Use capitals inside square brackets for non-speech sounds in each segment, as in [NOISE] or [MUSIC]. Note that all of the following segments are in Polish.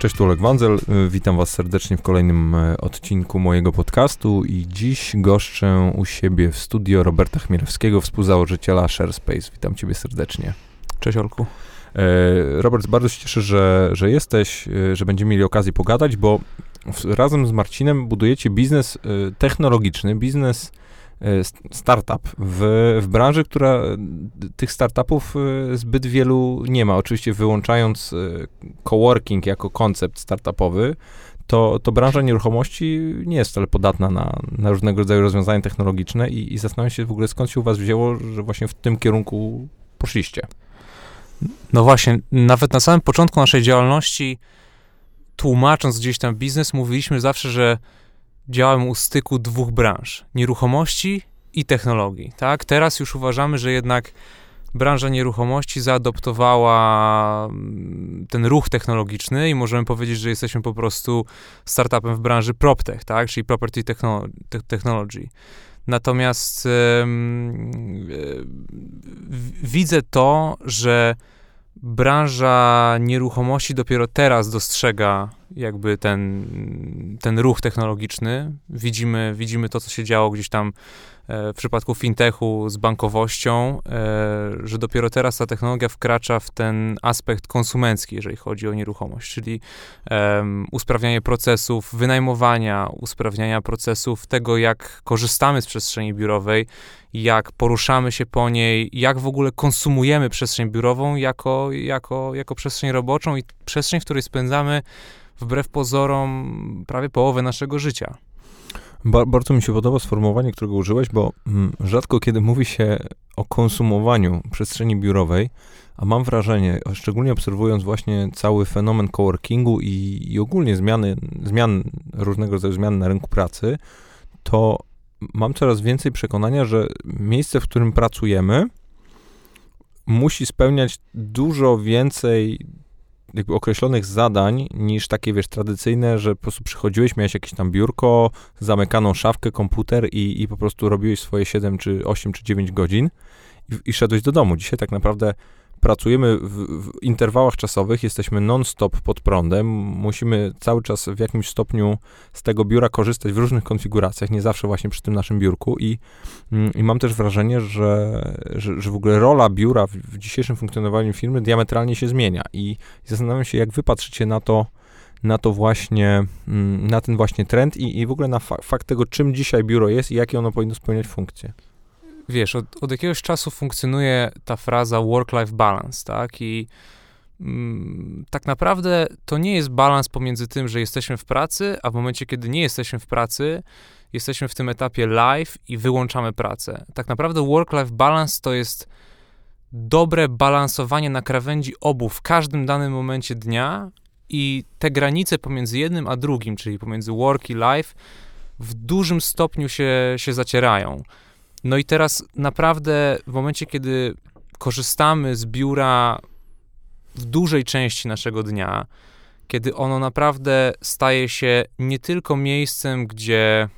Cześć, tu Olek Wandzel. Y, witam Was serdecznie w kolejnym e, odcinku mojego podcastu i dziś goszczę u siebie w studio Roberta Chmielewskiego, współzałożyciela ShareSpace. Witam Ciebie serdecznie. Cześć Olku. E, Robert, bardzo się cieszę, że, że jesteś, e, że będziemy mieli okazję pogadać, bo razem z Marcinem budujecie biznes technologiczny, biznes startup w, w branży, która tych startupów e, zbyt wielu nie ma. Oczywiście wyłączając e, coworking jako koncept startupowy, to, to branża nieruchomości nie jest wcale podatna na, na różnego rodzaju rozwiązania technologiczne i, i zastanawiam się w ogóle skąd się u was wzięło, że właśnie w tym kierunku poszliście. No właśnie, nawet na samym początku naszej działalności, tłumacząc gdzieś tam biznes, mówiliśmy zawsze, że działamy u styku dwóch branż: nieruchomości i technologii. Tak? Teraz już uważamy, że jednak branża nieruchomości zaadoptowała mm, ten ruch technologiczny i możemy powiedzieć, że jesteśmy po prostu startupem w branży PropTech, tak? czyli Property Technology. Natomiast yy, widzę to, że branża nieruchomości dopiero teraz dostrzega jakby ten, ten ruch technologiczny. Widzimy, widzimy to, co się działo gdzieś tam w przypadku fintechu z bankowością, e, że dopiero teraz ta technologia wkracza w ten aspekt konsumencki, jeżeli chodzi o nieruchomość, czyli usprawnianie procesów wynajmowania, usprawniania procesów tego, jak korzystamy z przestrzeni biurowej, jak poruszamy się po niej, jak w ogóle konsumujemy przestrzeń biurową jako, jako, jako przestrzeń roboczą i przestrzeń, w której spędzamy wbrew pozorom prawie połowę naszego życia. Ba bardzo mi się podoba sformułowanie, którego użyłeś, bo mm, rzadko kiedy mówi się o konsumowaniu przestrzeni biurowej, a mam wrażenie, szczególnie obserwując właśnie cały fenomen coworkingu i, i ogólnie zmiany, zmian, różnego rodzaju zmian na rynku pracy, to mam coraz więcej przekonania, że miejsce, w którym pracujemy, musi spełniać dużo więcej jakby określonych zadań niż takie, wiesz, tradycyjne, że po prostu przychodziłeś, miałeś jakieś tam biurko, zamykaną szafkę, komputer i, i po prostu robiłeś swoje 7 czy 8 czy 9 godzin i, i szedłeś do domu. Dzisiaj tak naprawdę pracujemy w, w interwałach czasowych, jesteśmy non-stop pod prądem, musimy cały czas w jakimś stopniu z tego biura korzystać w różnych konfiguracjach, nie zawsze właśnie przy tym naszym biurku i, mm, i mam też wrażenie, że, że, że w ogóle rola biura w, w dzisiejszym funkcjonowaniu firmy diametralnie się zmienia i, zastanawiam się, jak wy patrzycie na to, na to właśnie, mm, na ten właśnie trend i, i w ogóle na fa fakt tego, czym dzisiaj biuro jest i jakie ono powinno spełniać funkcje wiesz, od, od jakiegoś czasu funkcjonuje ta fraza work-life balance, tak? I mm, tak naprawdę to nie jest balans pomiędzy tym, że jesteśmy w pracy, a w momencie, kiedy nie jesteśmy w pracy, jesteśmy w tym etapie live i wyłączamy pracę. Tak naprawdę work-life balance to jest dobre balansowanie na krawędzi obu w każdym danym momencie dnia i te granice pomiędzy jednym a drugim, czyli pomiędzy work i life, w dużym stopniu się, się zacierają. No i teraz naprawdę w momencie, kiedy korzystamy z biura w dużej części naszego dnia, kiedy ono naprawdę staje się nie tylko miejscem, gdzie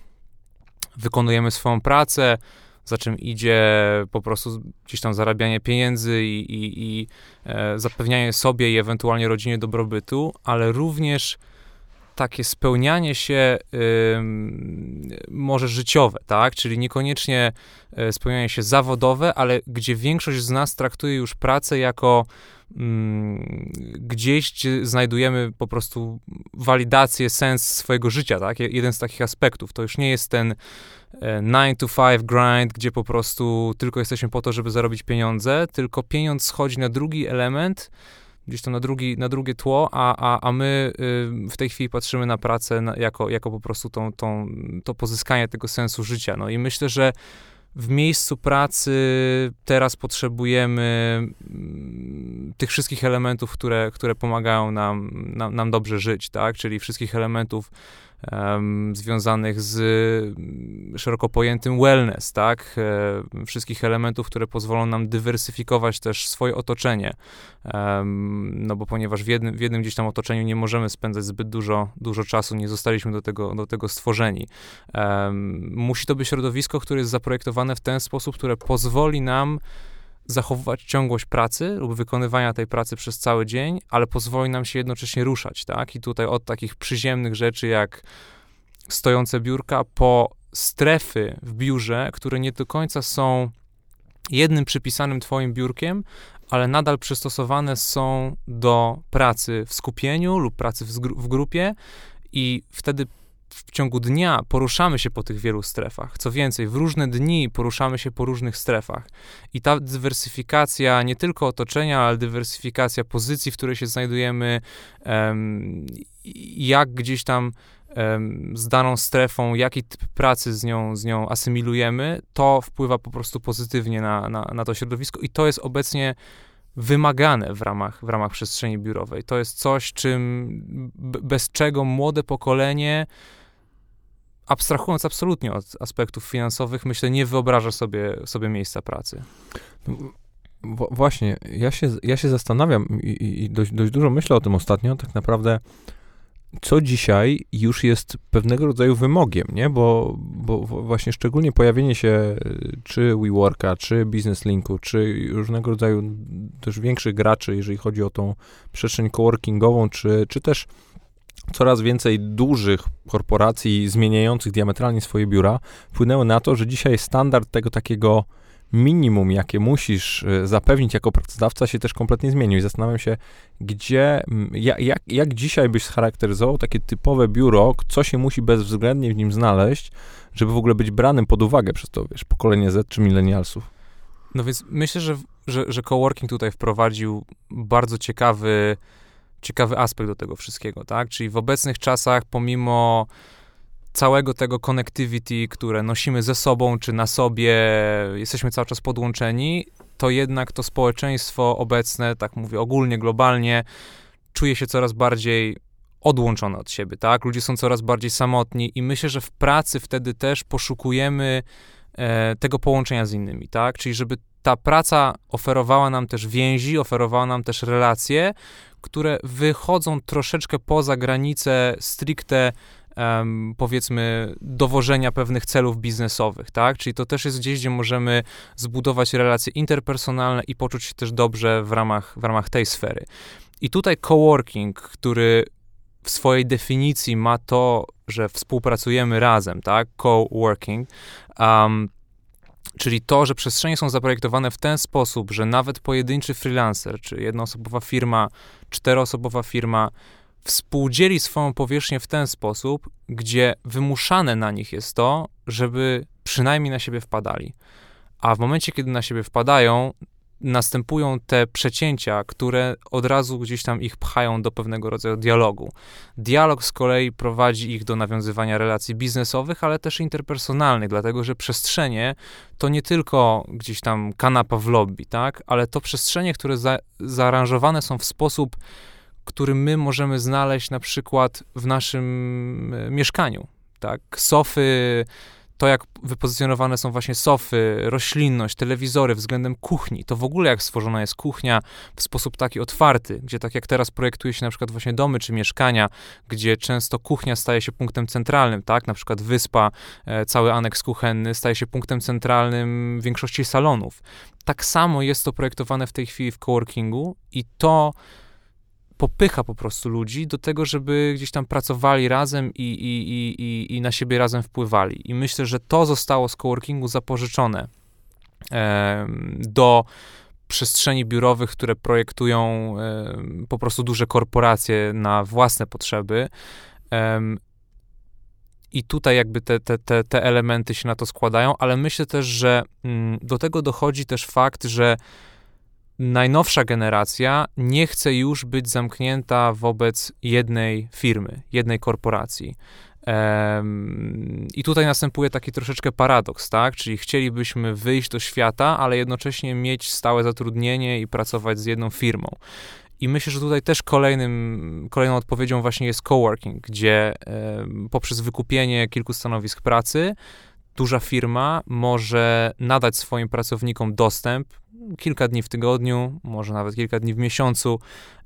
wykonujemy swoją pracę, za czym idzie po prostu gdzieś tam zarabianie pieniędzy i, i, i e, zapewnianie sobie i ewentualnie rodzinie dobrobytu, ale również takie spełnianie się może życiowe, tak? Czyli niekoniecznie e, spełnianie się zawodowe, ale gdzie większość z nas traktuje już pracę jako mm, gdzieś, gdzie znajdujemy po prostu walidację, sens swojego życia, tak? Jeden z takich aspektów. To już nie jest ten 9 e, to 5 grind, gdzie po prostu tylko jesteśmy po to, żeby zarobić pieniądze, tylko pieniądz schodzi na drugi element, gdzieś to na, drugi, na drugie tło, a, a, a my y, w tej chwili patrzymy na pracę na, jako, jako po prostu tą, tą, to pozyskanie tego sensu życia. No i myślę, że w miejscu pracy teraz potrzebujemy mm, tych wszystkich elementów, które, które pomagają nam, nam, nam dobrze żyć, tak? Czyli wszystkich elementów związanych z mm, szeroko pojętym wellness, tak? E, wszystkich elementów, które pozwolą nam dywersyfikować też swoje otoczenie. No bo ponieważ w jednym, w jednym gdzieś tam otoczeniu nie możemy spędzać zbyt dużo, dużo czasu, nie zostaliśmy do tego, do tego stworzeni. Musi to być środowisko, które jest zaprojektowane w ten sposób, które pozwoli nam zachowywać ciągłość pracy lub wykonywania tej pracy przez cały dzień, ale pozwoli nam się jednocześnie ruszać, tak? I tutaj od takich przyziemnych rzeczy jak stojące biurka po strefy w biurze, które nie do końca są jednym przypisanym twoim biurkiem, ale nadal przystosowane są do pracy w skupieniu lub pracy w, w grupie i wtedy w ciągu dnia poruszamy się po tych wielu strefach. Co więcej, w różne dni poruszamy się po różnych strefach. I ta dywersyfikacja nie tylko otoczenia, ale dywersyfikacja pozycji, w której się znajdujemy, um, jak gdzieś tam um, z daną strefą, jaki typ pracy z nią, z nią asymilujemy, to wpływa po prostu pozytywnie na, na, na to środowisko i to jest obecnie wymagane w ramach, w ramach przestrzeni biurowej. To jest coś, czym, bez czego młode pokolenie abstrahując absolutnie od aspektów finansowych, myślę, nie wyobraża sobie, sobie miejsca pracy. właśnie, ja się, ja się zastanawiam i, i dość, dość dużo myślę o tym ostatnio, tak naprawdę co dzisiaj już jest pewnego rodzaju wymogiem, nie? Bo, bo właśnie szczególnie pojawienie się czy WeWorka, czy Business Linku, czy różnego rodzaju też większych graczy, jeżeli chodzi o tą przestrzeń coworkingową, czy, czy też coraz więcej dużych korporacji zmieniających diametralnie swoje biura wpłynęły na to, że dzisiaj standard tego takiego minimum, jakie musisz e, zapewnić jako pracodawca, się też kompletnie zmienił. I zastanawiam się, gdzie, jak, jak dzisiaj byś scharakteryzował takie typowe biuro, co się musi bezwzględnie w nim znaleźć, żeby w ogóle być branym pod uwagę przez to, wiesz, pokolenie Z czy milenialsów. No więc myślę, że, że, że coworking tutaj wprowadził bardzo ciekawy ciekawy aspekt do tego wszystkiego, tak? Czyli w obecnych czasach, pomimo całego tego connectivity, które nosimy ze sobą, czy na sobie, jesteśmy cały czas podłączeni, to jednak to społeczeństwo obecne, tak mówię ogólnie, globalnie, czuje się coraz bardziej odłączone od siebie, tak? Ludzie są coraz bardziej samotni i myślę, że w pracy wtedy też poszukujemy e, tego połączenia z innymi, tak? Czyli żeby ta praca oferowała nam też więzi, oferowała nam też relacje, które wychodzą troszeczkę poza granice stricte um, powiedzmy dowożenia pewnych celów biznesowych, tak? Czyli to też jest gdzieś, gdzie możemy zbudować relacje interpersonalne i poczuć się też dobrze w ramach, w ramach tej sfery. I tutaj coworking, który w swojej definicji ma to, że współpracujemy razem, tak? Co-working. Um, Czyli to, że przestrzenie są zaprojektowane w ten sposób, że nawet pojedynczy freelancer, czy jednoosobowa firma, czteroosobowa firma współdzieli swoją powierzchnię w ten sposób, gdzie wymuszane na nich jest to, żeby przynajmniej na siebie wpadali. A w momencie, kiedy na siebie wpadają, następują te przecięcia, które od razu gdzieś tam ich pchają do pewnego rodzaju dialogu. Dialog z kolei prowadzi ich do nawiązywania relacji biznesowych, ale też interpersonalnych, dlatego że przestrzenie to nie tylko gdzieś tam kanapa w lobby, tak, ale to przestrzenie, które za, zaaranżowane są w sposób, który my możemy znaleźć na przykład w naszym e, mieszkaniu, tak, sofy, to, jak wypozycjonowane są właśnie sofy, roślinność, telewizory względem kuchni, to w ogóle jak stworzona jest kuchnia w sposób taki otwarty, gdzie tak jak teraz projektuje się na przykład właśnie domy czy mieszkania, gdzie często kuchnia staje się punktem centralnym, tak, na przykład wyspa, e, cały aneks kuchenny staje się punktem centralnym większości salonów. Tak samo jest to projektowane w tej chwili w coworkingu i to popycha po prostu ludzi do tego, żeby gdzieś tam pracowali razem i, i, i, i na siebie razem wpływali. I myślę, że to zostało z coworkingu zapożyczone e, do przestrzeni biurowych, które projektują e, po prostu duże korporacje na własne potrzeby. E, i tutaj jakby te, te, te, te elementy się na to składają, ale myślę też, że mm, do tego dochodzi też fakt, że najnowsza generacja nie chce już być zamknięta wobec jednej firmy, jednej korporacji. I tutaj następuje taki troszeczkę paradoks, tak? Czyli chcielibyśmy wyjść do świata, ale jednocześnie mieć stałe zatrudnienie i pracować z jedną firmą. I myślę, że tutaj też kolejnym, kolejną odpowiedzią właśnie jest coworking, gdzie poprzez wykupienie kilku stanowisk pracy duża firma może nadać swoim pracownikom dostęp kilka dni w tygodniu, może nawet kilka dni w miesiącu,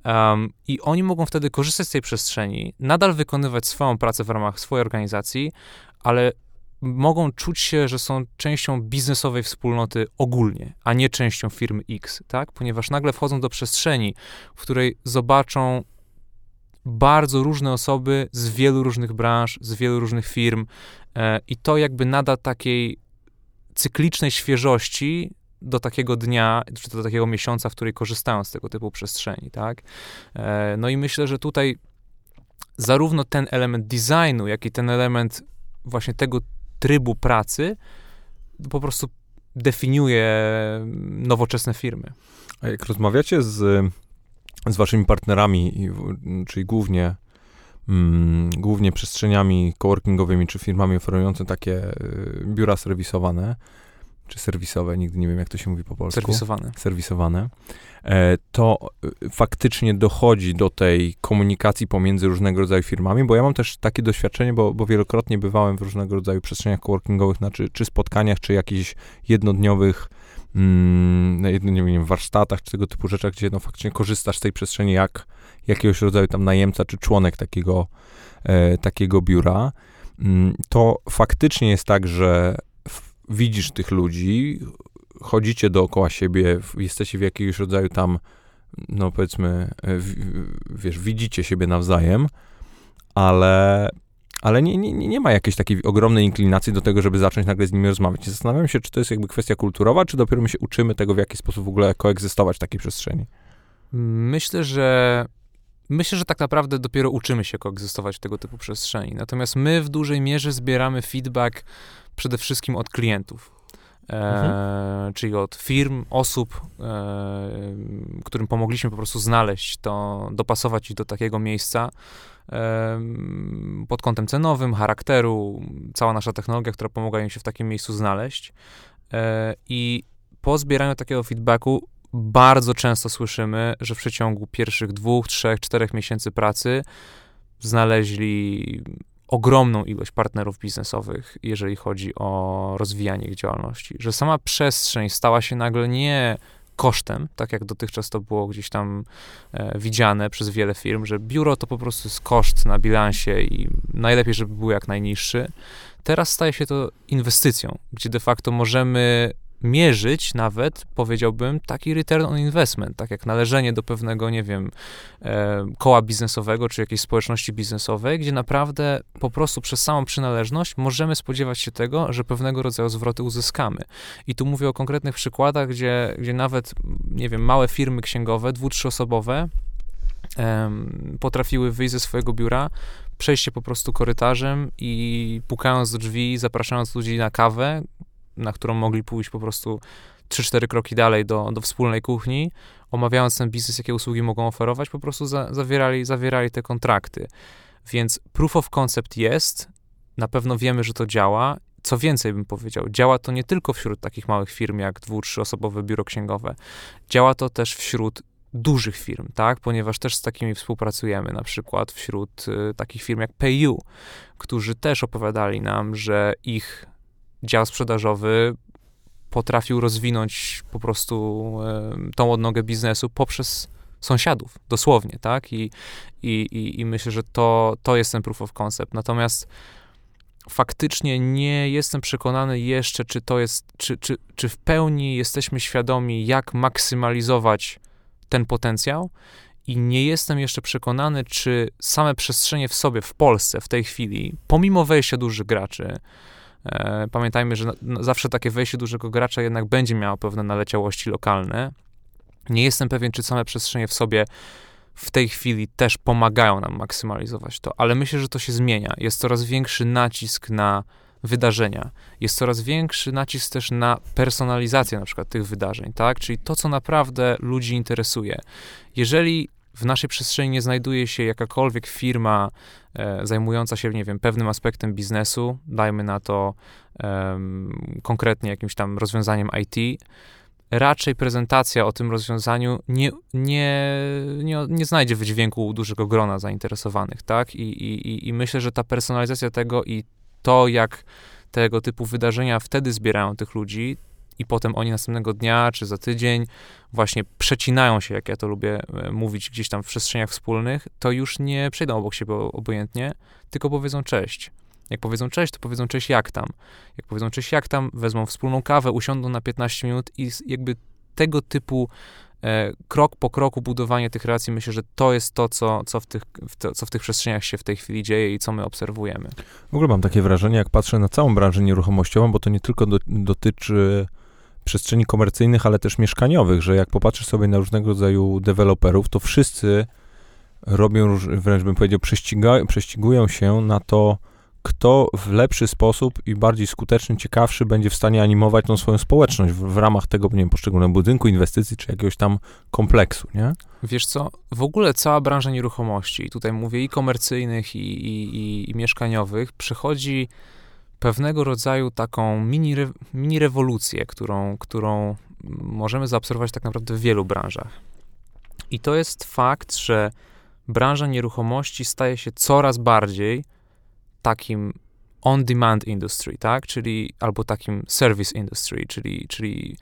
um, i oni mogą wtedy korzystać z tej przestrzeni, nadal wykonywać swoją pracę w ramach swojej organizacji, ale mogą czuć się, że są częścią biznesowej wspólnoty ogólnie, a nie częścią firmy X, tak? Ponieważ nagle wchodzą do przestrzeni, w której zobaczą bardzo różne osoby z wielu różnych branż, z wielu różnych firm i to jakby nada takiej cyklicznej świeżości do takiego dnia, czy do takiego miesiąca, w której korzystają z tego typu przestrzeni, tak? E, no i myślę, że tutaj zarówno ten element designu, jak i ten element właśnie tego trybu pracy po prostu definiuje nowoczesne firmy. A jak rozmawiacie z, z waszymi partnerami, czyli głównie, mm, głównie przestrzeniami coworkingowymi, czy firmami oferującymi takie y, biura serwisowane, czy serwisowe, nigdy nie wiem, jak to się mówi po polsku. Serwisowane. Serwisowane. E, to e, faktycznie dochodzi do tej komunikacji pomiędzy różnego rodzaju firmami, bo ja mam też takie doświadczenie, bo, bo wielokrotnie bywałem w różnego rodzaju przestrzeniach coworkingowych, znaczy, czy spotkaniach, czy jakichś jednodniowych mm, nie wiem, warsztatach, czy tego typu rzeczach, gdzie no faktycznie korzystasz z tej przestrzeni jak jakiegoś rodzaju tam najemca, czy członek takiego, e, takiego biura, mm, to faktycznie jest tak, że widzisz tych ludzi, chodzicie dookoła siebie, jesteście w jakiegoś rodzaju tam, no powiedzmy, e, wiesz, widzicie siebie nawzajem, ale, ale nie, nie, nie ma jakiejś takiej ogromnej inklinacji do tego, żeby zacząć nagle z nimi rozmawiać. Zastanawiam się, czy to jest jakby kwestia kulturowa, czy dopiero my się uczymy tego, w jaki sposób w ogóle koegzystować w takiej przestrzeni. Myślę, że Myślę, że tak naprawdę dopiero uczymy się koegzystować w tego typu przestrzeni. Natomiast my w dużej mierze zbieramy feedback przede wszystkim od klientów. E, mhm. czyli od firm, osób, e, którym pomogliśmy po prostu znaleźć to, dopasować ich do takiego miejsca e, pod kątem cenowym, charakteru, cała nasza technologia, która pomaga im się w takim miejscu znaleźć. E, I po zbieraniu takiego feedbacku bardzo często słyszymy, że w przeciągu pierwszych dwóch, trzech, czterech miesięcy pracy znaleźli ogromną ilość partnerów biznesowych, jeżeli chodzi o rozwijanie ich działalności. Że sama przestrzeń stała się nagle nie kosztem, tak jak dotychczas to było gdzieś tam e, widziane przez wiele firm, że biuro to po prostu jest koszt na bilansie i najlepiej, żeby był jak najniższy. Teraz staje się to inwestycją, gdzie de facto możemy mierzyć nawet, powiedziałbym, taki return on investment, tak jak należenie do pewnego, nie wiem, e, koła biznesowego czy jakiejś społeczności biznesowej, gdzie naprawdę po prostu przez samą przynależność możemy spodziewać się tego, że pewnego rodzaju zwroty uzyskamy. I tu mówię o konkretnych przykładach, gdzie, gdzie nawet, nie wiem, małe firmy księgowe, dwu, trzyosobowe, potrafiły wyjść ze swojego biura, przejść się po prostu korytarzem i pukając do drzwi, zapraszając ludzi na kawę, na którą mogli pójść po prostu 3-4 kroki dalej do, do wspólnej kuchni, omawiając ten biznes, jakie usługi mogą oferować, po prostu za, zawierali, zawierali te kontrakty. Więc proof of concept jest, na pewno wiemy, że to działa. Co więcej bym powiedział, działa to nie tylko wśród takich małych firm jak dwu, trzyosobowe biuro księgowe. Działa to też wśród dużych firm, tak? Ponieważ też z takimi współpracujemy, na przykład wśród y, takich firm jak PayU, którzy też opowiadali nam, że ich dział sprzedażowy potrafił rozwinąć po prostu tą odnogę biznesu poprzez sąsiadów, dosłownie, tak? I, i, i, myślę, że to, to jest ten proof of concept. Natomiast faktycznie nie jestem przekonany jeszcze, czy to jest, czy, czy, czy w pełni jesteśmy świadomi, jak maksymalizować ten potencjał. I nie jestem jeszcze przekonany, czy same przestrzenie w sobie w Polsce w tej chwili, pomimo wejścia dużych graczy, pamiętajmy, że zawsze takie wejście dużego gracza jednak będzie miało pewne naleciałości lokalne. Nie jestem pewien, czy same przestrzenie w sobie w tej chwili też pomagają nam maksymalizować to, ale myślę, że to się zmienia. Jest coraz większy nacisk na wydarzenia. Jest coraz większy nacisk też na personalizację na przykład tych wydarzeń, tak? Czyli to, co naprawdę ludzi interesuje. Jeżeli w naszej przestrzeni nie znajduje się jakakolwiek firma e, zajmująca się, nie wiem, pewnym aspektem biznesu, dajmy na to e, konkretnie jakimś tam rozwiązaniem IT, raczej prezentacja o tym rozwiązaniu nie, nie, nie, nie znajdzie wydźwięku dużego grona zainteresowanych, tak? I, i, I myślę, że ta personalizacja tego i to, jak tego typu wydarzenia wtedy zbierają tych ludzi, i potem oni następnego dnia czy za tydzień właśnie przecinają się, jak ja to lubię e, mówić gdzieś tam w przestrzeniach wspólnych, to już nie przejdą obok siebie obojętnie, tylko powiedzą cześć. Jak powiedzą cześć, to powiedzą cześć jak tam. Jak powiedzą cześć jak tam, wezmą wspólną kawę, usiądą na 15 minut i jakby tego typu e, krok po kroku budowanie tych relacji, myślę, że to jest to, co, co, w tych, w to, co w tych przestrzeniach się w tej chwili dzieje i co my obserwujemy. W ogóle mam takie wrażenie, jak patrzę na całą branżę nieruchomościową, bo to nie tylko do, dotyczy przestrzeni komercyjnych, ale też mieszkaniowych, że jak popatrzysz sobie na różnego rodzaju deweloperów, to wszyscy robią, wręcz bym powiedział, prześciga, prześcigują się na to, kto w lepszy sposób i bardziej skuteczny, ciekawszy będzie w stanie animować tą swoją społeczność w, w ramach tego, nie wiem, poszczególnego budynku, inwestycji, czy jakiegoś tam kompleksu, nie? Wiesz co, w ogóle cała branża nieruchomości, tutaj mówię i komercyjnych, i, i, i, i mieszkaniowych, przechodzi pewnego rodzaju taką mini, re, mini rewolucję, którą, którą możemy zaobserwować tak naprawdę w wielu branżach. I to jest fakt, że branża nieruchomości staje się coraz bardziej takim on-demand industry, tak? Czyli albo takim service industry, czyli, czyli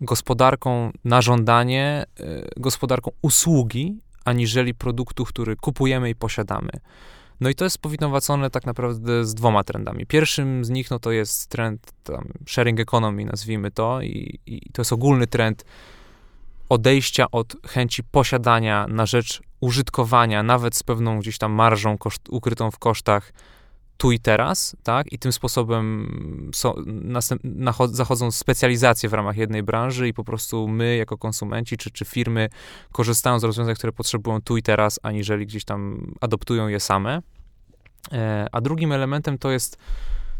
gospodarką na żądanie, y, gospodarką usługi, aniżeli produktu, który kupujemy i posiadamy. No i to jest powinowacone tak naprawdę z dwoma trendami. Pierwszym z nich no to jest trend sharing economy, nazwijmy to, i, i to jest ogólny trend odejścia od chęci posiadania na rzecz użytkowania, nawet z pewną gdzieś tam marżą koszt, ukrytą w kosztach tu i teraz, tak? I tym sposobem so, następ, zachodzą specjalizacje w ramach jednej branży i po prostu my, jako konsumenci czy, czy firmy, korzystają z rozwiązań, które potrzebują tu i teraz, aniżeli gdzieś tam adoptują je same. E, a drugim elementem to jest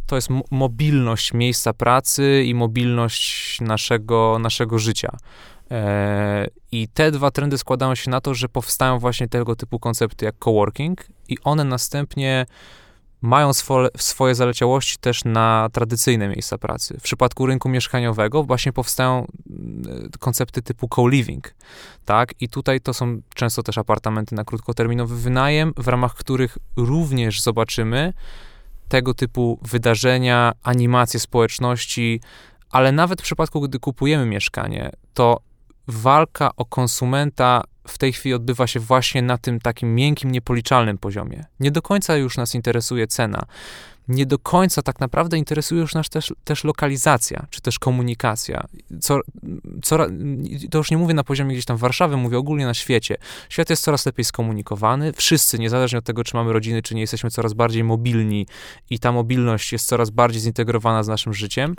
to jest mobilność miejsca pracy i mobilność naszego, naszego życia. E, I te dwa trendy składają się na to, że powstają właśnie tego typu koncepty jak coworking i one następnie mają swoje, zaleciałości też na tradycyjne miejsca pracy. W przypadku rynku mieszkaniowego właśnie powstają mm, koncepty typu co-living, tak? I tutaj to są często też apartamenty na krótkoterminowy wynajem, w ramach których również zobaczymy tego typu wydarzenia, animacje społeczności, ale nawet w przypadku, gdy kupujemy mieszkanie, to walka o konsumenta w tej chwili odbywa się właśnie na tym takim miękkim, niepoliczalnym poziomie. Nie do końca już nas interesuje cena. Nie do końca tak naprawdę interesuje już nas też, też lokalizacja, czy też komunikacja. Co, co, to już nie mówię na poziomie gdzieś tam Warszawy, mówię ogólnie na świecie. Świat jest coraz lepiej skomunikowany. Wszyscy, niezależnie od tego, czy mamy rodziny, czy nie, jesteśmy coraz bardziej mobilni i ta mobilność jest coraz bardziej zintegrowana z naszym życiem.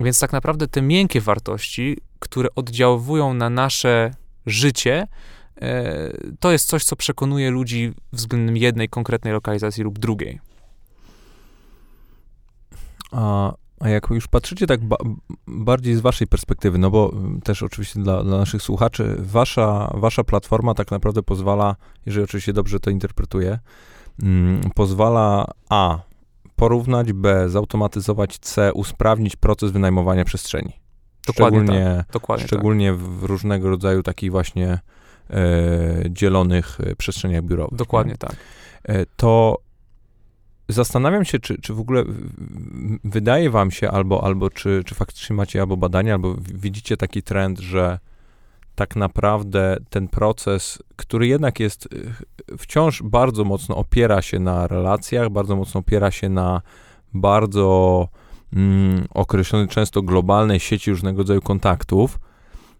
Więc tak naprawdę te miękkie wartości, które oddziałują na nasze życie, e, to jest coś, co przekonuje ludzi względem jednej konkretnej lokalizacji lub drugiej. A, a jak już patrzycie tak ba bardziej z waszej perspektywy, no bo też oczywiście dla, dla, naszych słuchaczy, wasza, wasza platforma tak naprawdę pozwala, jeżeli oczywiście dobrze to interpretuję, mm, pozwala A, porównać, B, zautomatyzować, C, usprawnić proces wynajmowania przestrzeni. Dokładnie szczególnie, tak. Dokładnie szczególnie tak. w różnego rodzaju takich właśnie e, dzielonych e, przestrzeniach biurowych. Dokładnie nie? tak. E, to zastanawiam się, czy, czy w ogóle wydaje wam się, albo, albo czy, czy faktycznie macie albo badania, albo widzicie taki trend, że tak naprawdę ten proces, który jednak jest wciąż bardzo mocno opiera się na relacjach, bardzo mocno opiera się na bardzo mm, określonej, często globalnej sieci różnego rodzaju kontaktów.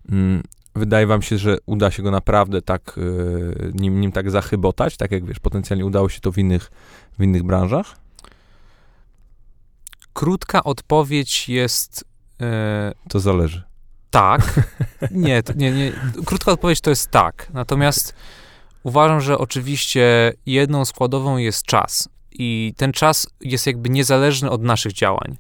Mm, wydaje wam się, że uda się go naprawdę tak, y, nim, nim tak zachybotać, tak jak wiesz, potencjalnie udało się to w innych, w innych branżach? Krótka odpowiedź jest. E, to zależy. Tak. Nie, nie, nie. Krótka odpowiedź to jest tak. Natomiast uważam, że oczywiście jedną składową jest czas. I ten czas jest jakby niezależny od naszych działań,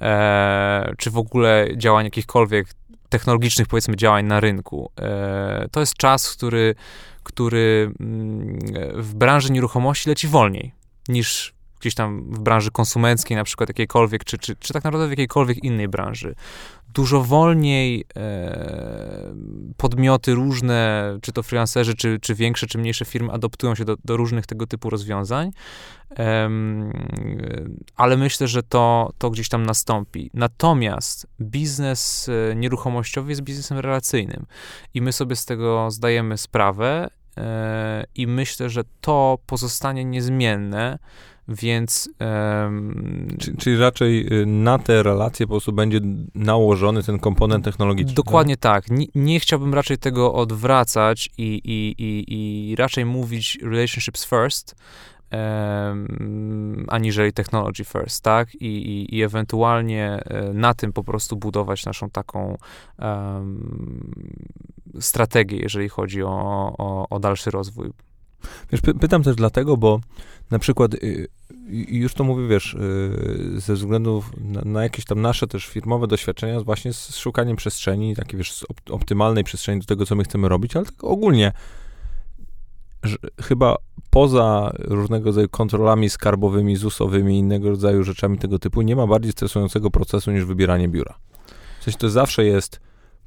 e, czy w ogóle działań jakichkolwiek technologicznych, powiedzmy, działań na rynku. E, to jest czas, który, który mm, w branży nieruchomości leci wolniej niż gdzieś tam w branży konsumenckiej, na przykład jakiejkolwiek, czy, czy, czy tak naprawdę w jakiejkolwiek innej branży dużo wolniej e, podmioty różne, czy to freelancerzy, czy, czy większe, czy mniejsze firmy adoptują się do, do różnych tego typu rozwiązań, e, ale myślę, że to, to gdzieś tam nastąpi. Natomiast biznes e, nieruchomościowy jest biznesem relacyjnym i my sobie z tego zdajemy sprawę e, i myślę, że to pozostanie niezmienne Więc. Um, czyli, czyli, raczej y, na te relacje po prostu będzie nałożony ten komponent technologiczny. Dokładnie tak. tak. Nie, nie, chciałbym raczej tego odwracać i, i, i, i raczej mówić relationships first, um, aniżeli technology first, tak? I, i, i ewentualnie e, na tym po prostu budować naszą taką um, strategię, jeżeli chodzi o, o, o dalszy rozwój. Wiesz, py pytam też dlatego, bo na przykład y, już to mówię, wiesz, y, ze względu na, na, jakieś tam nasze też firmowe doświadczenia właśnie z szukaniem przestrzeni, takiej, wiesz, op optymalnej przestrzeni do tego, co my chcemy robić, ale tak ogólnie chyba poza różnego rodzaju kontrolami skarbowymi, ZUS-owymi i innego rodzaju rzeczami tego typu, nie ma bardziej stresującego procesu niż wybieranie biura. W sensie to zawsze jest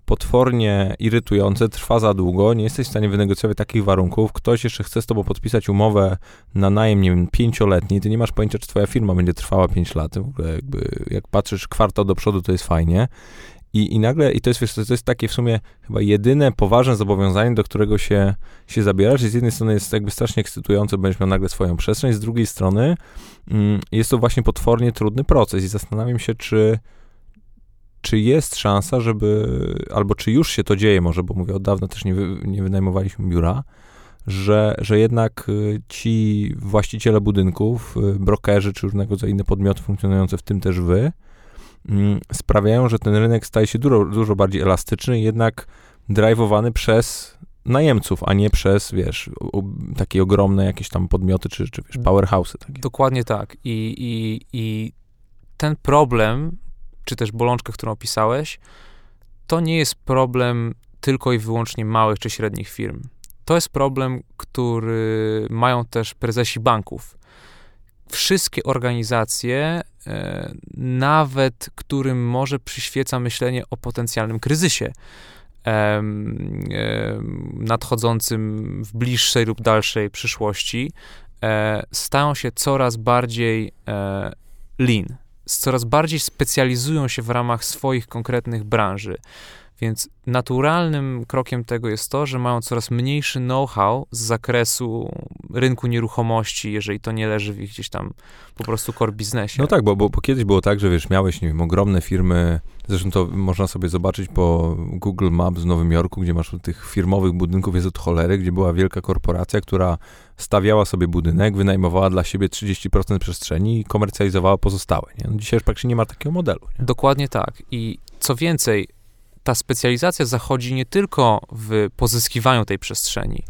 potwornie irytujące, trwa za długo, nie jesteś w stanie wynegocjować takich warunków, ktoś jeszcze chce z tobą podpisać umowę na najem, nie wiem, pięcioletni, ty nie masz pojęcia, czy twoja firma będzie trwała pięć lat, w ogóle jakby, jak patrzysz kwartał do przodu, to jest fajnie. I, I nagle, i to jest, to jest takie w sumie chyba jedyne poważne zobowiązanie, do którego się, się zabierasz. I z jednej strony jest jakby strasznie ekscytujące, będziesz miał nagle swoją przestrzeń, z drugiej strony mm, jest to właśnie potwornie trudny proces i zastanawiam się, czy, czy jest szansa, żeby, albo czy już się to dzieje może, bo mówię, od dawna też nie, wy, nie wynajmowaliśmy biura, że, że jednak y, ci właściciele budynków, y, brokerzy czy różnego rodzaju inne podmioty funkcjonujące, w tym też wy, mm, sprawiają, że ten rynek staje się dużo, dużo bardziej elastyczny, jednak drajwowany przez najemców, a nie przez, wiesz, takie ogromne jakieś tam podmioty, czy, czy wiesz, powerhouse'y. Takie. Dokładnie tak. I, i, I ten problem czy też bolączkę, którą opisałeś, to nie jest problem tylko i wyłącznie małych czy średnich firm. To jest problem, który mają też prezesi banków. Wszystkie organizacje, e, nawet którym może przyświeca myślenie o potencjalnym kryzysie nadchodzącym w bliższej lub dalszej przyszłości, e, stają się coraz bardziej e, lean, coraz bardziej specjalizują się w ramach swoich konkretnych branży. Więc naturalnym krokiem tego jest to, że mają coraz mniejszy know-how z zakresu rynku nieruchomości, jeżeli to nie leży w ich gdzieś tam po prostu core biznesie. No tak, bo, bo, bo kiedyś było tak, że wiesz, miałeś, nie wiem, ogromne firmy, zresztą to można sobie zobaczyć po Google Maps w Nowym Jorku, gdzie masz tych firmowych budynków jest od cholery, gdzie była wielka korporacja, która stawiała sobie budynek, wynajmowała dla siebie 30% przestrzeni i komercjalizowała pozostałe. Nie? No dzisiaj już praktycznie nie ma takiego modelu. Nie? Dokładnie tak. I co więcej, ta specjalizacja zachodzi nie tylko w pozyskiwaniu tej przestrzeni,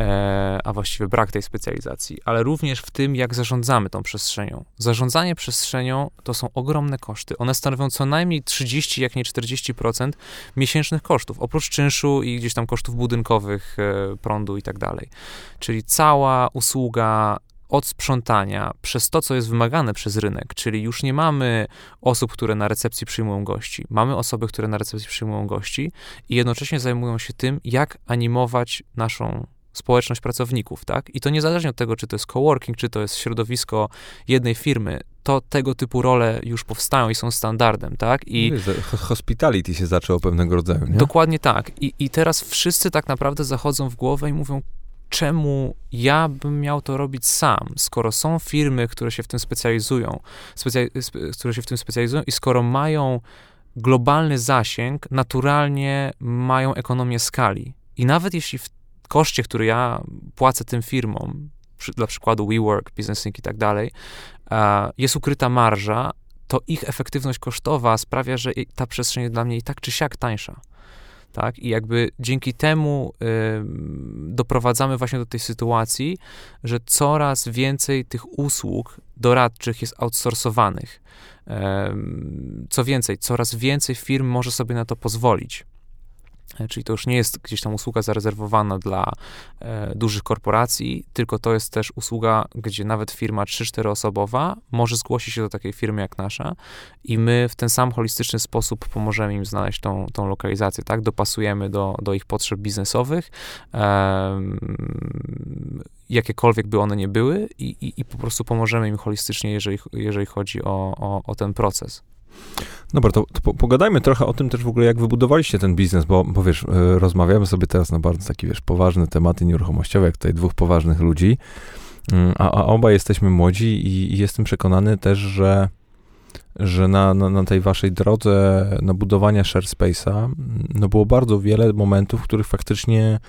e, a właściwie brak tej specjalizacji, ale również w tym, jak zarządzamy tą przestrzenią. Zarządzanie przestrzenią to są ogromne koszty. One stanowią co najmniej 30, jak nie 40% miesięcznych kosztów, oprócz czynszu i gdzieś tam kosztów budynkowych, e, prądu i tak dalej. Czyli cała usługa od sprzątania przez to, co jest wymagane przez rynek, czyli już nie mamy osób, które na recepcji przyjmują gości. Mamy osoby, które na recepcji przyjmują gości i jednocześnie zajmują się tym, jak animować naszą społeczność pracowników, tak? I to niezależnie od tego, czy to jest coworking, czy to jest środowisko jednej firmy, to tego typu role już powstają i są standardem, tak? I hospitality się zaczęło pewnego rodzaju, nie? Dokładnie tak. I, I teraz wszyscy tak naprawdę zachodzą w głowę i mówią, czemu ja bym miał to robić sam, skoro są firmy, które się w tym specjalizują, które się w tym specjalizują i skoro mają globalny zasięg, naturalnie mają ekonomię skali. I nawet jeśli w koszcie, który ja płacę tym firmom, przy, dla przykładu WeWork, BusinessLink i tak dalej, jest ukryta marża, to ich efektywność kosztowa sprawia, że ta przestrzeń jest dla mnie i tak czy siak tańsza tak? I jakby dzięki temu y, doprowadzamy właśnie do tej sytuacji, że coraz więcej tych usług doradczych jest outsourcowanych. Co więcej, coraz więcej firm może sobie na to pozwolić. E, czyli to już nie jest gdzieś tam usługa zarezerwowana dla e, dużych korporacji, tylko to jest też usługa, gdzie nawet firma 3-4 osobowa może zgłosić się do takiej firmy jak nasza i my w ten sam holistyczny sposób pomożemy im znaleźć tą, tą lokalizację, tak? Dopasujemy do, do ich potrzeb biznesowych, e, jakiekolwiek by one nie były i, i, i, po prostu pomożemy im holistycznie, jeżeli, jeżeli chodzi o, o, o ten proces. Dobra, to, to, pogadajmy trochę o tym też w ogóle, jak wybudowaliście ten biznes, bo, bo wiesz, e, rozmawiamy sobie teraz na bardzo taki, wiesz, poważne tematy nieruchomościowe, jak tutaj dwóch poważnych ludzi, Mm, a, a obaj jesteśmy młodzi i, i jestem przekonany też, że że na, na, na tej waszej drodze na budowania ShareSpace'a no było bardzo wiele momentów, w których faktycznie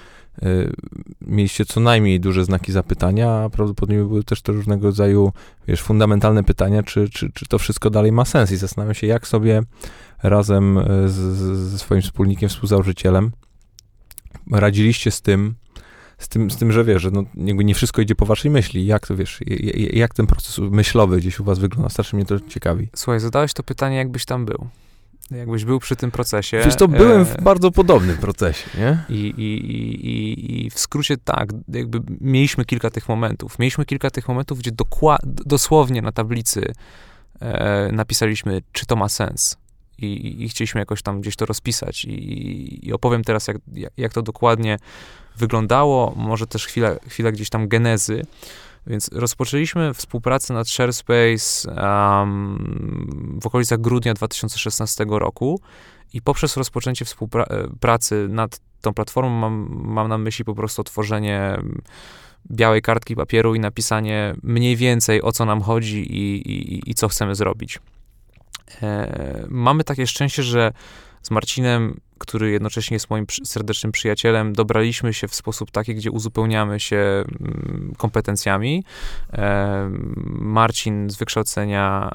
mieliście co najmniej duże znaki zapytania, a prawdopodobnie były też to różnego rodzaju, wiesz, fundamentalne pytania, czy, czy, czy to wszystko dalej ma sens i zastanawiam się, jak sobie razem z, ze swoim wspólnikiem, współzałożycielem radziliście z tym, z tym, z tym, że wiesz, że no, nie wszystko idzie po waszej myśli. Jak to wiesz, jak ten proces myślowy gdzieś u was wygląda? Strasznie mnie to ciekawi. Słuchaj, zadałeś to pytanie, jakbyś tam był. Jakbyś był przy tym procesie. Wiesz, to byłem w e, bardzo podobnym procesie, nie? I, i, i, I w skrócie tak, jakby mieliśmy kilka tych momentów. Mieliśmy kilka tych momentów, gdzie dosłownie na tablicy e, napisaliśmy, czy to ma sens. I, i, chcieliśmy jakoś tam gdzieś to rozpisać. I, i opowiem teraz, jak, jak, jak to dokładnie wyglądało, może też chwilę, chwilę gdzieś tam genezy. Więc rozpoczęliśmy współpracę nad ShareSpace um, w okolicach grudnia 2016 roku i poprzez rozpoczęcie współpracy nad tą platformą mam, mam na myśli po prostu tworzenie białej kartki papieru i napisanie mniej więcej o co nam chodzi i, i, i co chcemy zrobić. E, mamy takie szczęście, że z Marcinem, który jednocześnie jest moim serdecznym przyjacielem, dobraliśmy się w sposób taki, gdzie uzupełniamy się mm, kompetencjami. E, Marcin z wykształcenia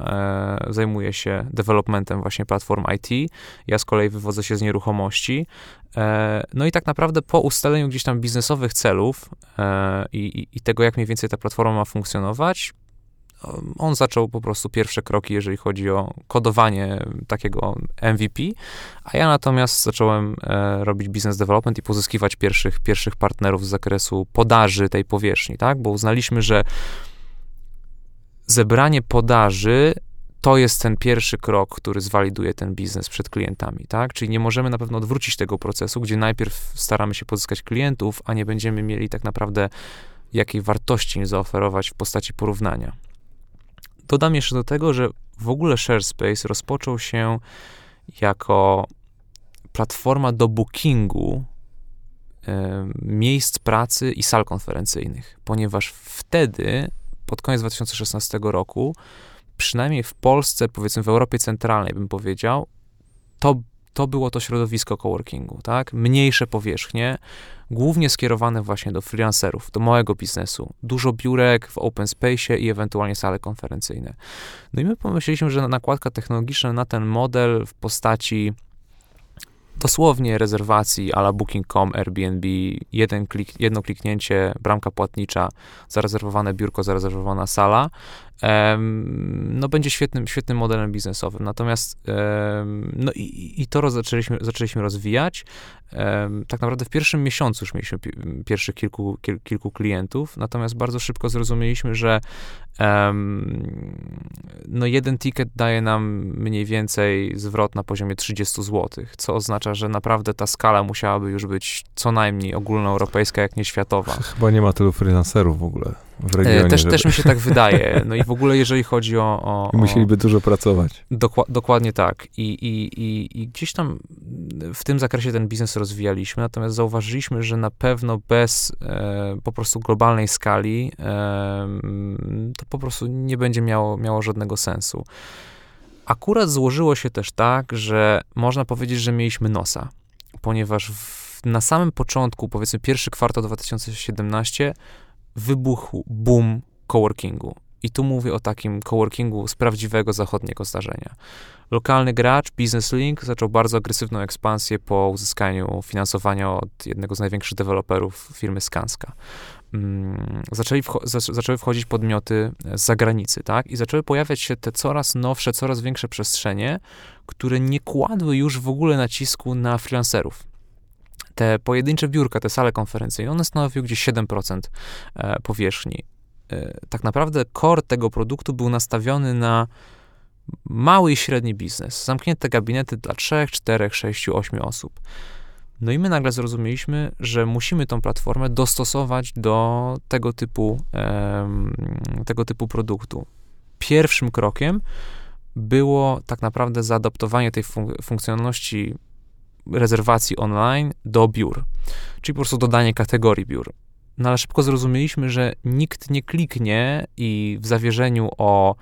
e, zajmuje się developmentem właśnie platform IT. Ja z kolei wywodzę się z nieruchomości. E, no i tak naprawdę po ustaleniu gdzieś tam biznesowych celów i, i tego, jak mniej więcej ta platforma ma funkcjonować, on zaczął po prostu pierwsze kroki, jeżeli chodzi o kodowanie takiego MVP, a ja natomiast zacząłem e, robić business development i pozyskiwać pierwszych, pierwszych partnerów z zakresu podaży tej powierzchni, tak? Bo uznaliśmy, że zebranie podaży to jest ten pierwszy krok, który zwaliduje ten biznes przed klientami, tak? Czyli nie możemy na pewno odwrócić tego procesu, gdzie najpierw staramy się pozyskać klientów, a nie będziemy mieli tak naprawdę jakiej wartości im zaoferować w postaci porównania. Dodam jeszcze do tego, że w ogóle ShareSpace rozpoczął się jako platforma do bookingu e, miejsc pracy i sal konferencyjnych, ponieważ wtedy, pod koniec 2016 roku, przynajmniej w Polsce, powiedzmy w Europie Centralnej, bym powiedział, to to było to środowisko coworkingu, tak? Mniejsze powierzchnie, głównie skierowane właśnie do freelancerów, do małego biznesu. Dużo biurek w open space i ewentualnie sale konferencyjne. No i my pomyśleliśmy, że nakładka technologiczna na ten model w postaci dosłownie rezerwacji ala booking.com, Airbnb, jeden klik, jedno kliknięcie, bramka płatnicza, zarezerwowane biurko, zarezerwowana sala, no będzie świetnym, świetnym modelem biznesowym. Natomiast no i, i to roz, zaczęliśmy, zaczęliśmy rozwijać. Tak naprawdę w pierwszym miesiącu już mieliśmy pierwszych kilku, kil, kilku klientów, natomiast bardzo szybko zrozumieliśmy, że no jeden ticket daje nam mniej więcej zwrot na poziomie 30 zł, co oznacza, że naprawdę ta skala musiałaby już być co najmniej ogólnoeuropejska, jak nie światowa. Chyba nie ma tylu freelancerów w ogóle w regionie. E, też, żeby... też mi się tak [LAUGHS] wydaje. No i w ogóle jeżeli chodzi o... o, I musieliby dużo pracować. Dokła, dokładnie tak. I, i, i, I gdzieś tam w tym zakresie ten biznes rozwijaliśmy, natomiast zauważyliśmy, że na pewno bez e, po prostu globalnej skali e, to po prostu nie będzie miało, miało żadnego sensu. Akurat złożyło się też tak, że można powiedzieć, że mieliśmy nosa, ponieważ w, na samym początku, powiedzmy pierwszy kwartał 2017, wybuchł boom coworkingu. I tu mówię o takim coworkingu z prawdziwego zachodniego zdarzenia. Lokalny gracz, Business Link, zaczął bardzo agresywną ekspansję po uzyskaniu finansowania od jednego z największych deweloperów firmy Skanska. Mm, zaczęli wcho zaczęły wchodzić podmioty z zagranicy, tak? I zaczęły pojawiać się te coraz nowsze, coraz większe przestrzenie, które nie kładły już w ogóle nacisku na freelancerów te pojedyncze biurka, te sale konferencyjne, one stanowiły gdzieś 7% e, powierzchni. E, tak naprawdę core tego produktu był nastawiony na mały i średni biznes. Zamknięte gabinety dla 3, 4, 6, 8 osób. No i my nagle zrozumieliśmy, że musimy tą platformę dostosować do tego typu, tego typu produktu. Pierwszym krokiem było tak naprawdę zaadaptowanie tej fun- funkcjonalności rezerwacji online do biur, czyli po prostu dodanie kategorii biur. no ale szybko zrozumieliśmy, że nikt nie kliknie i w zawierzeniu o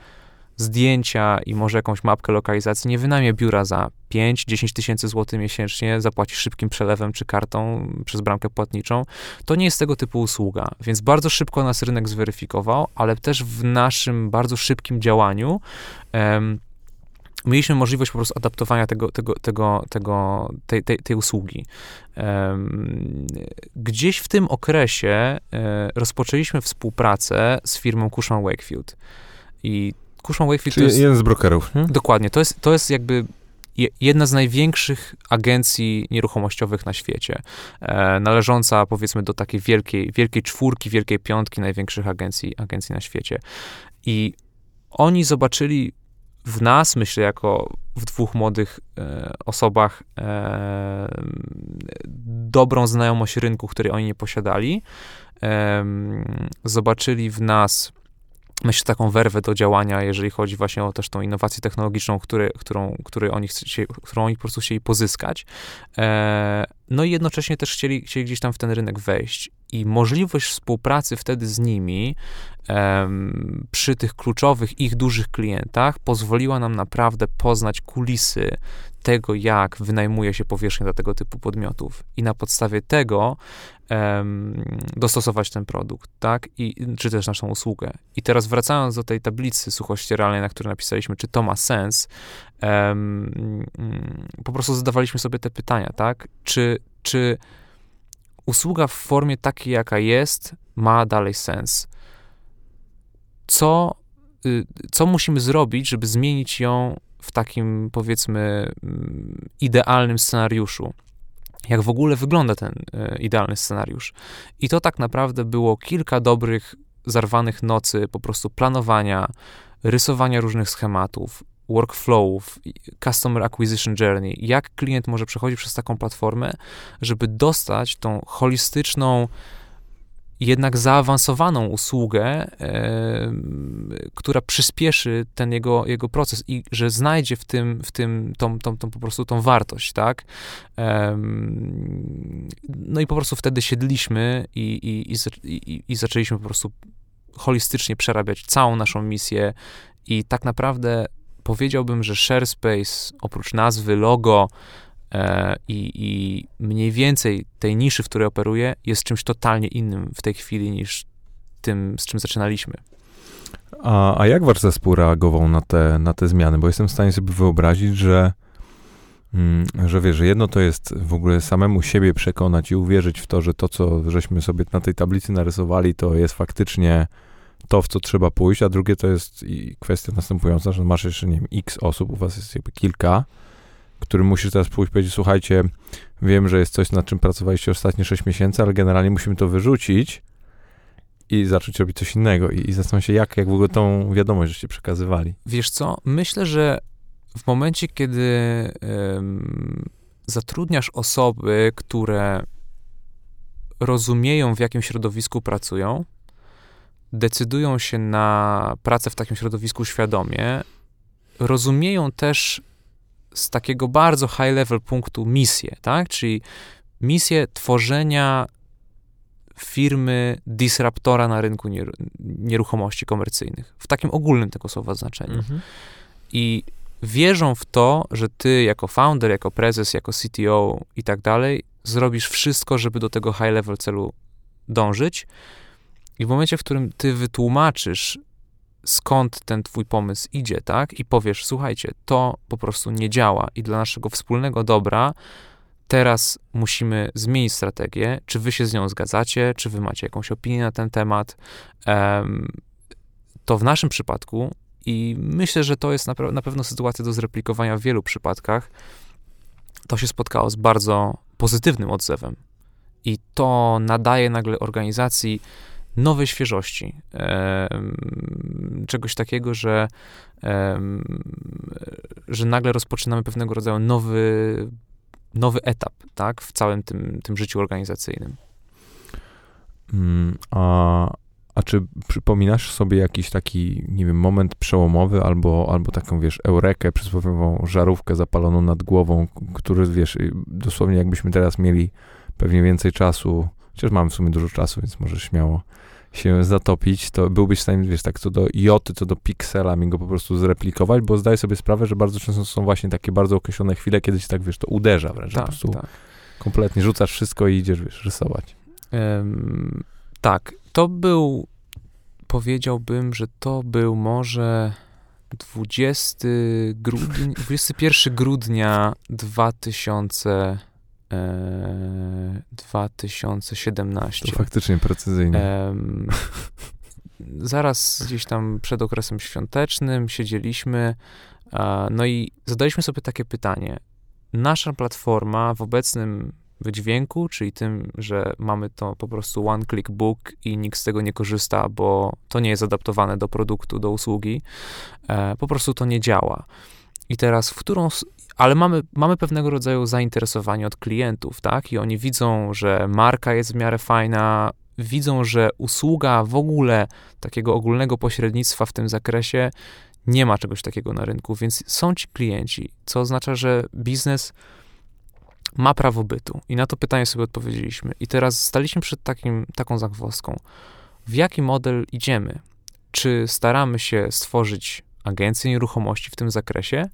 zdjęcia i może jakąś mapkę lokalizacji nie wynajmie biura za 5-10 tysięcy złotych miesięcznie, zapłaci szybkim przelewem czy kartą przez bramkę płatniczą. To nie jest tego typu usługa, więc bardzo szybko nas rynek zweryfikował, ale też w naszym bardzo szybkim działaniu um, mieliśmy możliwość po prostu adaptowania tego, tego, tego, tego, tej, tej, tej usługi. Gdzieś w tym okresie e, rozpoczęliśmy współpracę z firmą Cushman Wakefield. I Cushman Wakefield Czyli to jest... jeden z brokerów, nie? Dokładnie. To jest, to jest jakby jedna z największych agencji nieruchomościowych na świecie, e, należąca powiedzmy do takiej wielkiej, wielkiej czwórki, wielkiej piątki największych agencji, agencji na świecie. I oni zobaczyli w nas, myślę, jako w dwóch młodych e, osobach, e, dobrą znajomość rynku, który oni nie posiadali. E, zobaczyli w nas myślę, taką werwę do działania, jeżeli chodzi właśnie o też tą innowację technologiczną, który, którą, który oni chcieli, którą oni po prostu chcieli pozyskać. E, no i jednocześnie też chcieli, chcieli gdzieś tam w ten rynek wejść. I możliwość współpracy wtedy z nimi przy tych kluczowych ich dużych klientach pozwoliła nam naprawdę poznać kulisy tego, jak wynajmuje się powierzchnię dla tego typu podmiotów i na podstawie tego um, dostosować ten produkt, tak? I, czy też naszą usługę. I teraz wracając do tej tablicy suchościeralnej, na której napisaliśmy, czy to ma sens, um, po prostu zadawaliśmy sobie te pytania, tak? Czy, czy usługa w formie takiej, jaka jest, ma dalej sens? Co, y, co musimy zrobić, żeby zmienić ją w takim, powiedzmy, mm, idealnym scenariuszu? Jak w ogóle wygląda ten y, idealny scenariusz? I to tak naprawdę było kilka dobrych, zarwanych nocy, po prostu planowania, rysowania różnych schematów, workflowów, customer acquisition journey, jak klient może przechodzić przez taką platformę, żeby dostać tą holistyczną, jednak zaawansowaną usługę, e, która przyspieszy ten jego, jego proces i że znajdzie w tym, w tym tą, tą, tą po prostu tą wartość, tak? E, no i po prostu wtedy siedliśmy i, i, i, i zaczęliśmy po prostu holistycznie przerabiać całą naszą misję i tak naprawdę powiedziałbym, że ShareSpace oprócz nazwy, logo e, i, i mniej więcej tej niszy, w której operuje, jest czymś totalnie innym w tej chwili niż tym, z czym zaczynaliśmy. A, a jak wasz zespół reagował na te, na te zmiany? Bo jestem w stanie sobie wyobrazić, że, mm, że wiesz, że jedno to jest w ogóle samemu siebie przekonać i uwierzyć w to, że to, co żeśmy sobie na tej tablicy narysowali, to jest faktycznie to, w co trzeba pójść, a drugie to jest kwestia następująca, że masz jeszcze, nie wiem, x osób, u was jest jakby kilka, którym musisz teraz pójść i powiedzieć, słuchajcie, wiem, że jest coś, nad czym pracowaliście ostatnie 6 miesięcy, ale generalnie musimy to wyrzucić i zacząć robić coś innego i, i zastanawiam się, jak, jak w ogóle tą wiadomość żeście przekazywali. Wiesz co, myślę, że w momencie, kiedy zatrudniasz osoby, które rozumieją, w jakim środowisku pracują, decydują się na pracę w takim środowisku świadomie, rozumieją też z takiego bardzo high level punktu misję, tak? Czyli misję tworzenia firmy disruptora na rynku nieruchomości komercyjnych, w takim ogólnym tego słowa znaczeniu. Mhm. I wierzą w to, że ty jako founder, jako prezes, jako CTO i tak dalej, zrobisz wszystko, żeby do tego high level celu dążyć i w momencie, w którym ty wytłumaczysz, skąd ten twój pomysł idzie, tak, i powiesz, słuchajcie, to po prostu nie działa i dla naszego wspólnego dobra teraz musimy zmienić strategię, czy wy się z nią zgadzacie, czy wy macie jakąś opinię na ten temat, um, to w naszym przypadku i myślę, że to jest na, na pewno sytuacja do zreplikowania w wielu przypadkach, to się spotkało z bardzo pozytywnym odzewem. I to nadaje nagle organizacji nowej świeżości. Czegoś takiego, że, że nagle rozpoczynamy pewnego rodzaju nowy, nowy etap tak, w całym tym, tym życiu organizacyjnym. Mm, a, a czy przypominasz sobie jakiś taki, nie wiem, moment przełomowy albo, albo taką, wiesz, eurekę, przysłowiową żarówkę zapaloną nad głową, który, wiesz, dosłownie jakbyśmy teraz mieli pewnie więcej czasu chociaż mamy w sumie dużo czasu, więc możesz śmiało się zatopić, to byłbyś w stanie, wiesz, tak co do joty, co do piksela mi go po prostu zreplikować, bo zdaję sobie sprawę, że bardzo często są właśnie takie bardzo określone chwile, kiedy się tak, wiesz, to uderza wręcz, tak, po prostu tak. kompletnie rzucasz wszystko i idziesz, wiesz, rysować. Um, tak, to był, powiedziałbym, że to był może 20 grudnia, 21 grudnia 2000 2017. To faktycznie precyzyjnie. E, zaraz gdzieś tam przed okresem świątecznym siedzieliśmy, no i zadaliśmy sobie takie pytanie. Nasza platforma w obecnym wydźwięku, czyli tym, że mamy to po prostu one-click book i nikt z tego nie korzysta, bo to nie jest adaptowane do produktu, do usługi, e, po prostu to nie działa. I teraz, w którą, ale mamy, mamy pewnego rodzaju zainteresowanie od klientów, tak? I oni widzą, że marka jest w miarę fajna, widzą, że usługa w ogóle takiego ogólnego pośrednictwa w tym zakresie nie ma czegoś takiego na rynku, więc są ci klienci, co oznacza, że biznes ma prawo bytu. I na to pytanie sobie odpowiedzieliśmy. I teraz staliśmy przed takim, taką zagwozdką. W jaki model idziemy? Czy staramy się stworzyć agencję nieruchomości w tym zakresie,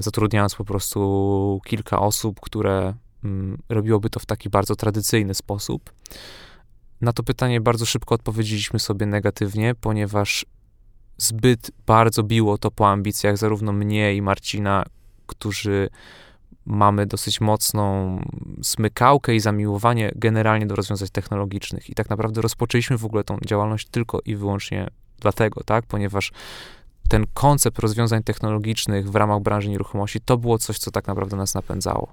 zatrudniając po prostu kilka osób, które mm, robiłoby to w taki bardzo tradycyjny sposób. Na to pytanie bardzo szybko odpowiedzieliśmy sobie negatywnie, ponieważ zbyt bardzo biło to po ambicjach zarówno mnie i Marcina, którzy mamy dosyć mocną smykałkę i zamiłowanie generalnie do rozwiązań technologicznych. I tak naprawdę rozpoczęliśmy w ogóle tą działalność tylko i wyłącznie dlatego, tak, ponieważ ten koncept rozwiązań technologicznych w ramach branży nieruchomości to było coś, co tak naprawdę nas napędzało.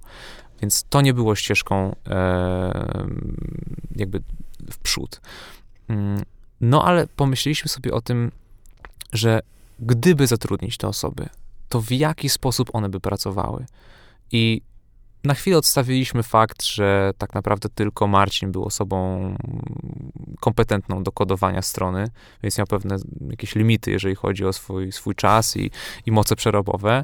Więc to nie było ścieżką e, jakby w przód. Mm, no ale pomyśleliśmy sobie o tym, że gdyby zatrudnić te osoby, to w jaki sposób one by pracowały? I na chwilę odstawiliśmy fakt, że tak naprawdę tylko Marcin był osobą kompetentną do kodowania strony, więc miał pewne jakieś limity, jeżeli chodzi o swój, swój czas i, i moce przerobowe.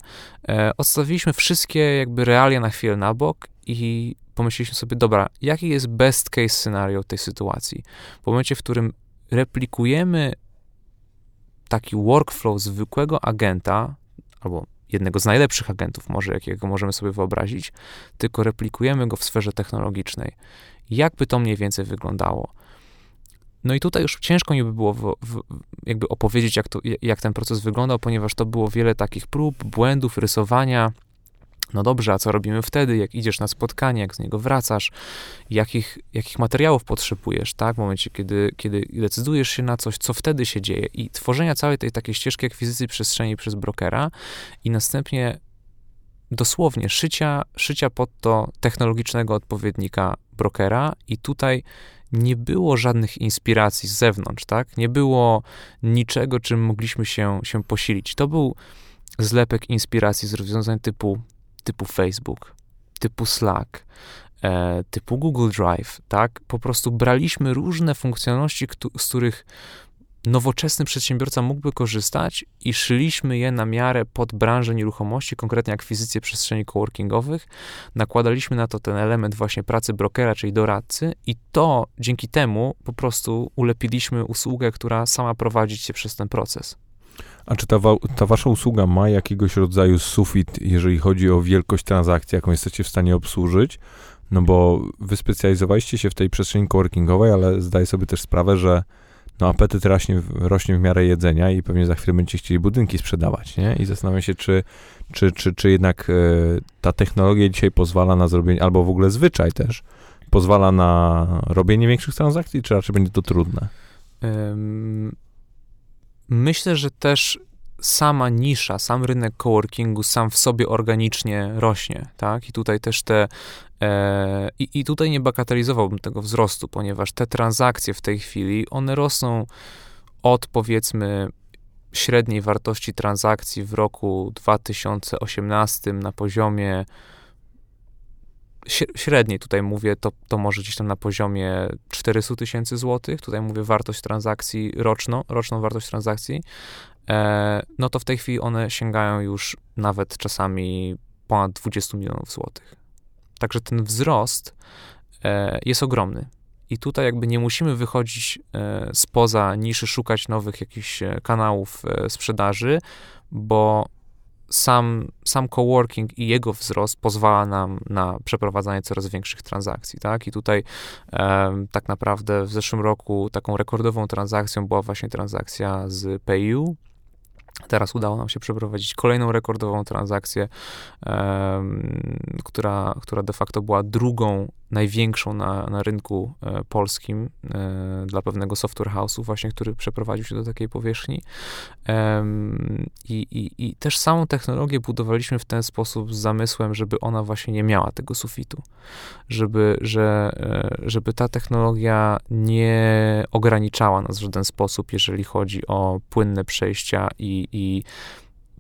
E, odstawiliśmy wszystkie jakby realia na chwilę na bok i pomyśleliśmy sobie, dobra, jaki jest best case scenario tej sytuacji? W momencie, w którym replikujemy taki workflow zwykłego agenta, albo jednego z najlepszych agentów, może jakiego możemy sobie wyobrazić, tylko replikujemy go w sferze technologicznej. Jakby to mniej więcej wyglądało? No i tutaj już ciężko mi by było w, w, jakby opowiedzieć, jak, to, jak ten proces wyglądał, ponieważ to było wiele takich prób, błędów, rysowania, no dobrze, a co robimy wtedy, jak idziesz na spotkanie, jak z niego wracasz, jakich, jakich materiałów potrzebujesz, tak? W momencie, kiedy, kiedy decydujesz się na coś, co wtedy się dzieje i tworzenia całej tej takiej ścieżki akwizycji przestrzeni przez brokera i następnie dosłownie szycia, szycia pod to technologicznego odpowiednika brokera i tutaj nie było żadnych inspiracji z zewnątrz, tak? Nie było niczego, czym mogliśmy się, się posilić. To był zlepek inspiracji z rozwiązań typu typu Facebook, typu Slack, e, typu Google Drive, tak? Po prostu braliśmy różne funkcjonalności, z których nowoczesny przedsiębiorca mógłby korzystać i szyliśmy je na miarę pod branżę nieruchomości, konkretnie akwizycję przestrzeni coworkingowych. Nakładaliśmy na to ten element właśnie pracy brokera, czyli doradcy i to dzięki temu po prostu ulepiliśmy usługę, która sama prowadzi cię przez ten proces. A czy ta, ta wasza usługa ma jakiegoś rodzaju sufit, jeżeli chodzi o wielkość transakcji, jaką jesteście w stanie obsłużyć? No bo wy specjalizowaliście się w tej przestrzeni coworkingowej, ale zdaję sobie też sprawę, że no apetyt rośnie, rośnie w miarę jedzenia i pewnie za chwilę będziecie chcieli budynki sprzedawać, nie? I zastanawiam się, czy, czy, czy, czy jednak e, ta technologia dzisiaj pozwala na zrobienie, albo w ogóle zwyczaj też, pozwala na robienie większych transakcji, czy raczej będzie to trudne? Um Myślę, że też sama nisza, sam rynek coworkingu sam w sobie organicznie rośnie, tak? I tutaj też te e, i, i tutaj nie bagatelizowałbym tego wzrostu, ponieważ te transakcje w tej chwili, one rosną od powiedzmy średniej wartości transakcji w roku 2018 na poziomie średniej tutaj mówię, to, to może gdzieś tam na poziomie 400 tysięcy złotych, tutaj mówię wartość transakcji roczną, roczną wartość transakcji, e, no to w tej chwili one sięgają już nawet czasami ponad 20 milionów złotych. Także ten wzrost e, jest ogromny. I tutaj jakby nie musimy wychodzić e, spoza niszy, szukać nowych jakichś e, kanałów e, sprzedaży, bo sam, sam coworking i jego wzrost pozwala nam na przeprowadzanie coraz większych transakcji, tak? I tutaj e, tak naprawdę w zeszłym roku taką rekordową transakcją była właśnie transakcja z PayU, Teraz udało nam się przeprowadzić kolejną rekordową transakcję, która, która de facto była drugą największą na, na rynku e, polskim e, dla pewnego software house'u właśnie, który przeprowadził się do takiej powierzchni. I, i, I też samą technologię budowaliśmy w ten sposób z zamysłem, żeby ona właśnie nie miała tego sufitu, żeby, że, e, żeby ta technologia nie ograniczała nas w żaden sposób, jeżeli chodzi o płynne przejścia i, i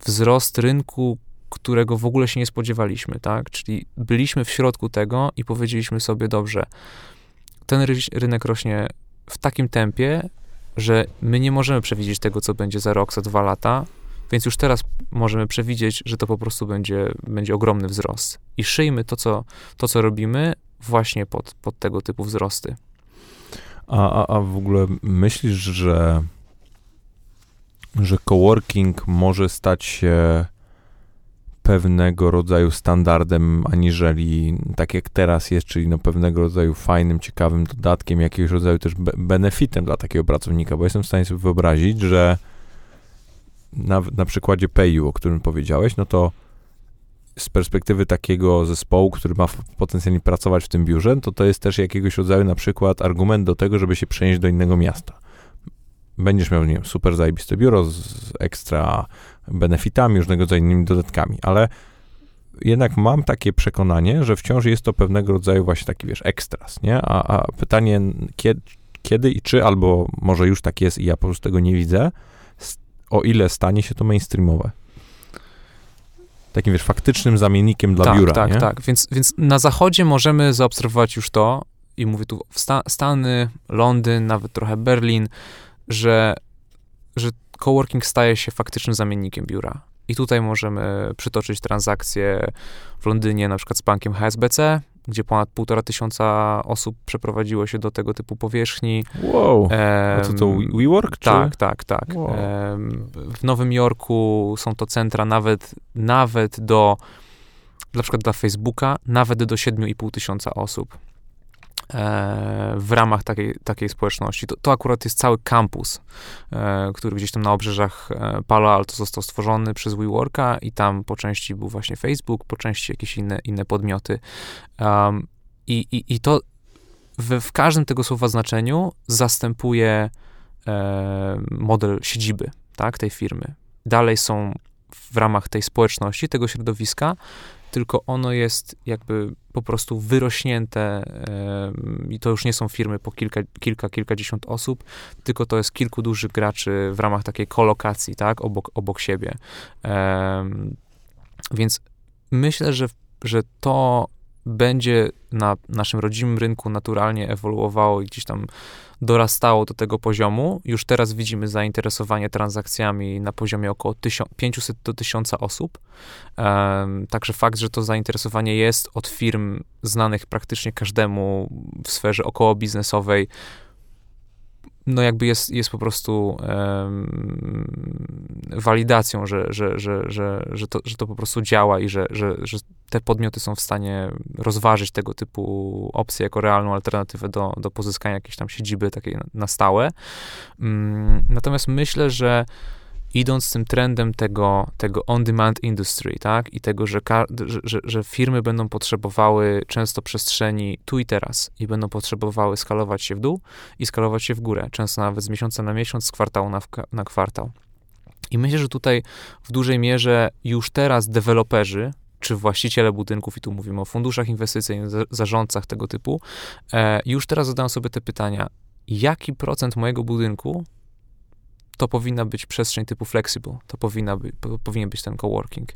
wzrost rynku, którego w ogóle się nie spodziewaliśmy, tak? Czyli byliśmy w środku tego i powiedzieliśmy sobie, dobrze, ten rynek rośnie w takim tempie, że my nie możemy przewidzieć tego, co będzie za rok, za dwa lata, więc już teraz możemy przewidzieć, że to po prostu będzie, będzie ogromny wzrost. I szyjmy to, co, to, co robimy, właśnie pod, pod tego typu wzrosty. A, a, a w ogóle myślisz, że, że coworking może stać się pewnego rodzaju standardem, aniżeli tak jak teraz jest, czyli no pewnego rodzaju fajnym, ciekawym dodatkiem, jakiegoś rodzaju też be benefitem dla takiego pracownika, bo jestem w stanie sobie wyobrazić, że na, na przykładzie Payu, o którym powiedziałeś, no to z perspektywy takiego zespołu, który ma potencjalnie pracować w tym biurze, to to jest też jakiegoś rodzaju na przykład argument do tego, żeby się przenieść do innego miasta. Będziesz miał, nie wiem, super zajebiste biuro z ekstra benefitami, różnego rodzaju innymi dodatkami, ale jednak mam takie przekonanie, że wciąż jest to pewnego rodzaju właśnie taki, wiesz, ekstras, nie? A, a pytanie, kiedy, kiedy i czy, albo może już tak jest i ja po prostu tego nie widzę, o ile stanie się to mainstreamowe? Takim, wiesz, faktycznym zamiennikiem dla tak, biura, Tak, nie? tak, więc, więc na zachodzie możemy zaobserwować już to, i mówię tu Sta Stany, Londyn, nawet trochę Berlin, że, że coworking staje się faktycznym zamiennikiem biura. I tutaj możemy przytoczyć transakcje w Londynie, na przykład z bankiem HSBC, gdzie ponad półtora tysiąca osób przeprowadziło się do tego typu powierzchni. Wow, a co to WeWork? Czy? Tak, tak, tak. Wow. W Nowym Jorku są to centra nawet, nawet do, na przykład dla Facebooka, nawet do 7,5 tysiąca osób. W ramach takiej, takiej społeczności. To, to akurat jest cały kampus, e, który gdzieś tam na obrzeżach e, Palo Alto został stworzony przez WeWorka i tam po części był właśnie Facebook, po części jakieś inne, inne podmioty. Um, i, i, I to w, w każdym tego słowa znaczeniu zastępuje e, model siedziby tak, tej firmy. Dalej są w ramach tej społeczności, tego środowiska tylko ono jest jakby po prostu wyrośnięte i to już nie są firmy po kilka, kilka, kilkadziesiąt osób, tylko to jest kilku dużych graczy w ramach takiej kolokacji, tak, obok, obok siebie. Więc myślę, że, że to będzie na naszym rodzimym rynku naturalnie ewoluowało i gdzieś tam dorastało do tego poziomu. Już teraz widzimy zainteresowanie transakcjami na poziomie około 500 do 1000 osób. Um, także fakt, że to zainteresowanie jest od firm znanych praktycznie każdemu w sferze około biznesowej, no jakby jest, jest po prostu walidacją, że, że, że, że, że, to, że to po prostu działa i że, że, że te podmioty są w stanie rozważyć tego typu opcje jako realną alternatywę do, do pozyskania jakiejś tam siedziby takiej na stałe. Um, natomiast myślę, że idąc tym trendem tego, tego on-demand industry, tak, i tego, że, że, że, firmy będą potrzebowały często przestrzeni tu i teraz i będą potrzebowały skalować się w dół i skalować się w górę, często nawet z miesiąca na miesiąc, z kwartału na, na kwartał. I myślę, że tutaj w dużej mierze już teraz deweloperzy, czy właściciele budynków, i tu mówimy o funduszach inwestycyjnych, zarządcach tego typu, e, już teraz zadają sobie te pytania, jaki procent mojego budynku to powinna być przestrzeń typu flexible, to powinna by, powinien być ten coworking.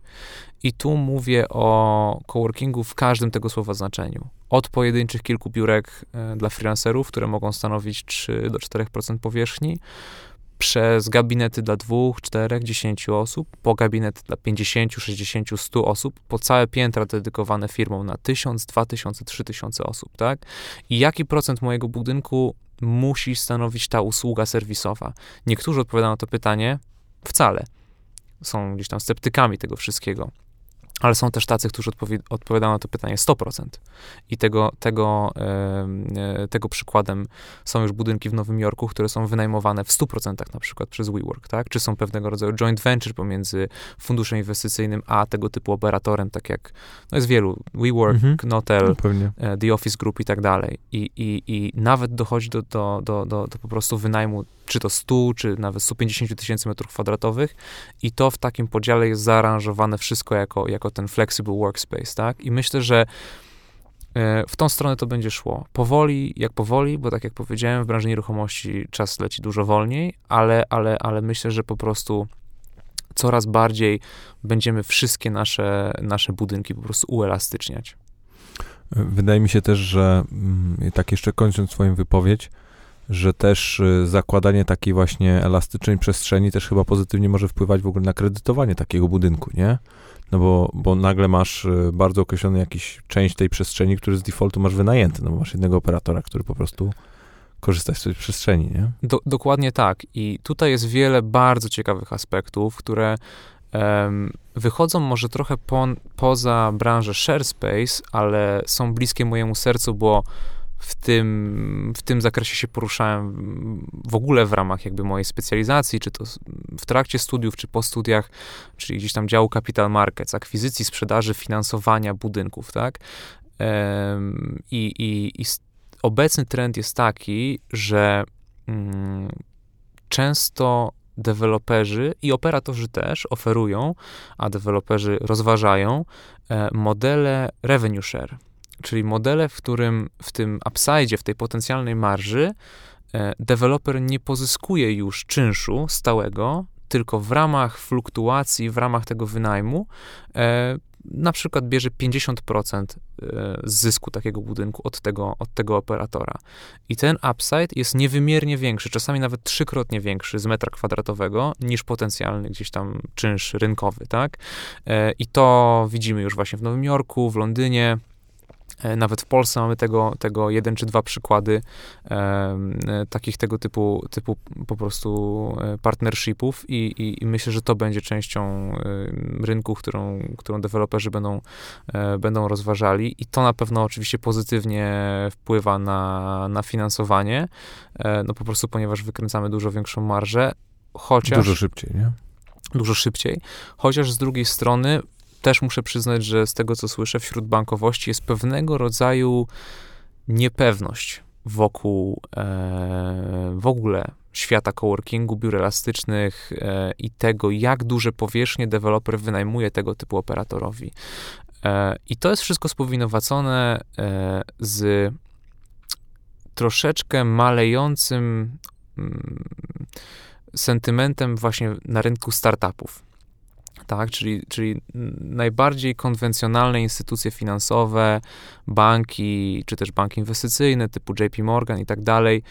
I tu mówię o coworkingu w każdym tego słowa znaczeniu. Od pojedynczych kilku biurek e, dla freelancerów, które mogą stanowić 3 do 4% powierzchni, przez gabinety dla dwóch, czterech, dziesięciu osób, po gabinety dla 50, 60, 100 osób, po całe piętra dedykowane firmom na 1000, 2000, 3000 osób, tak? I jaki procent mojego budynku musi stanowić ta usługa serwisowa? Niektórzy odpowiadają na to pytanie wcale. Są gdzieś tam sceptykami tego wszystkiego. Ale są też tacy, którzy odpowi- odpowiadają na to pytanie 100%. I tego, tego, e, tego przykładem są już budynki w Nowym Jorku, które są wynajmowane w 100% na przykład przez WeWork, tak? Czy są pewnego rodzaju joint venture pomiędzy funduszem inwestycyjnym a tego typu operatorem, tak jak no jest wielu, WeWork, Mhm. Knotel, No, e, The Office Group i tak dalej. I, i, i nawet dochodzi do, do, do, do, do po prostu wynajmu czy to 100, czy nawet 150 tysięcy metrów kwadratowych i to w takim podziale jest zaaranżowane wszystko jako, jako ten flexible workspace, tak? I myślę, że e, w tą stronę to będzie szło. Powoli, jak powoli, bo tak jak powiedziałem, w branży nieruchomości czas leci dużo wolniej, ale, ale, ale myślę, że po prostu coraz bardziej będziemy wszystkie nasze, nasze budynki po prostu uelastyczniać. Wydaje mi się też, że mm, tak jeszcze kończąc swoją wypowiedź, że też y, zakładanie takiej właśnie elastycznej przestrzeni też chyba pozytywnie może wpływać w ogóle na kredytowanie takiego budynku, nie? No bo, bo nagle masz y, bardzo określony jakiś część tej przestrzeni, który z defaultu masz wynajęty, no bo masz jednego operatora, który po prostu korzysta z tej przestrzeni, nie? Do, dokładnie tak. I tutaj jest wiele bardzo ciekawych aspektów, które em, wychodzą może trochę po, poza branżę ShareSpace, ale są bliskie mojemu sercu, bo w tym, w tym zakresie się poruszałem w ogóle w ramach jakby mojej specjalizacji, czy to w trakcie studiów, czy po studiach, czyli gdzieś tam działu Capital Markets, akwizycji, sprzedaży, finansowania budynków, tak? I, i, i obecny trend jest taki, że mm, często deweloperzy i operatorzy też oferują, a deweloperzy rozważają e, modele revenue share, czyli modele, w którym w tym upside, w tej potencjalnej marży e, deweloper nie pozyskuje już czynszu stałego, tylko w ramach fluktuacji, w ramach tego wynajmu e, na przykład bierze 50% e, zysku takiego budynku od tego, od tego operatora. I ten upside jest niewymiernie większy, czasami nawet trzykrotnie większy z metra kwadratowego niż potencjalny gdzieś tam czynsz rynkowy, tak? I to widzimy już właśnie w Nowym Jorku, w Londynie. E, Nawet w Polsce mamy tego, tego jeden czy dwa przykłady e, e, takich tego typu, typu po prostu e, partnershipów i, i, i myślę, że to będzie częścią rynku, którą, którą deweloperzy będą, e, będą rozważali i to na pewno oczywiście pozytywnie wpływa na, na finansowanie, e, no po prostu ponieważ wykręcamy dużo większą marżę, chociaż Dużo szybciej, nie? dużo szybciej. Chociaż z drugiej strony też muszę przyznać, że z tego co słyszę wśród bankowości jest pewnego rodzaju niepewność wokół e, w ogóle świata coworkingu, biur elastycznych e, i tego, jak duże powierzchnie deweloper wynajmuje tego typu operatorowi. E, I to jest wszystko spowinowacone e, z troszeczkę malejącym mm, sentymentem właśnie na rynku startupów. Tak, czyli, czyli najbardziej konwencjonalne instytucje finansowe, banki, czy też banki inwestycyjne typu JP Morgan i tak dalej,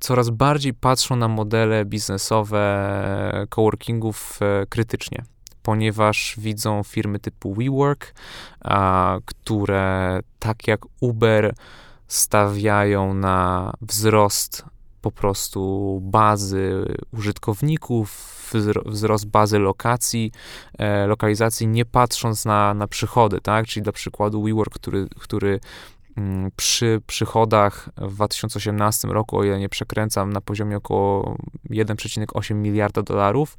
coraz bardziej patrzą na modele biznesowe coworkingów e, krytycznie, ponieważ widzą firmy typu WeWork, a, które tak jak Uber stawiają na wzrost po prostu bazy użytkowników, wzro- wzrost bazy lokacji, e, lokalizacji, nie patrząc na, na przychody, tak? Czyli dla przykładu WeWork, który, który mm, przy przychodach w 2018 roku, o ile nie przekręcam, na poziomie około 1,8 miliarda dolarów,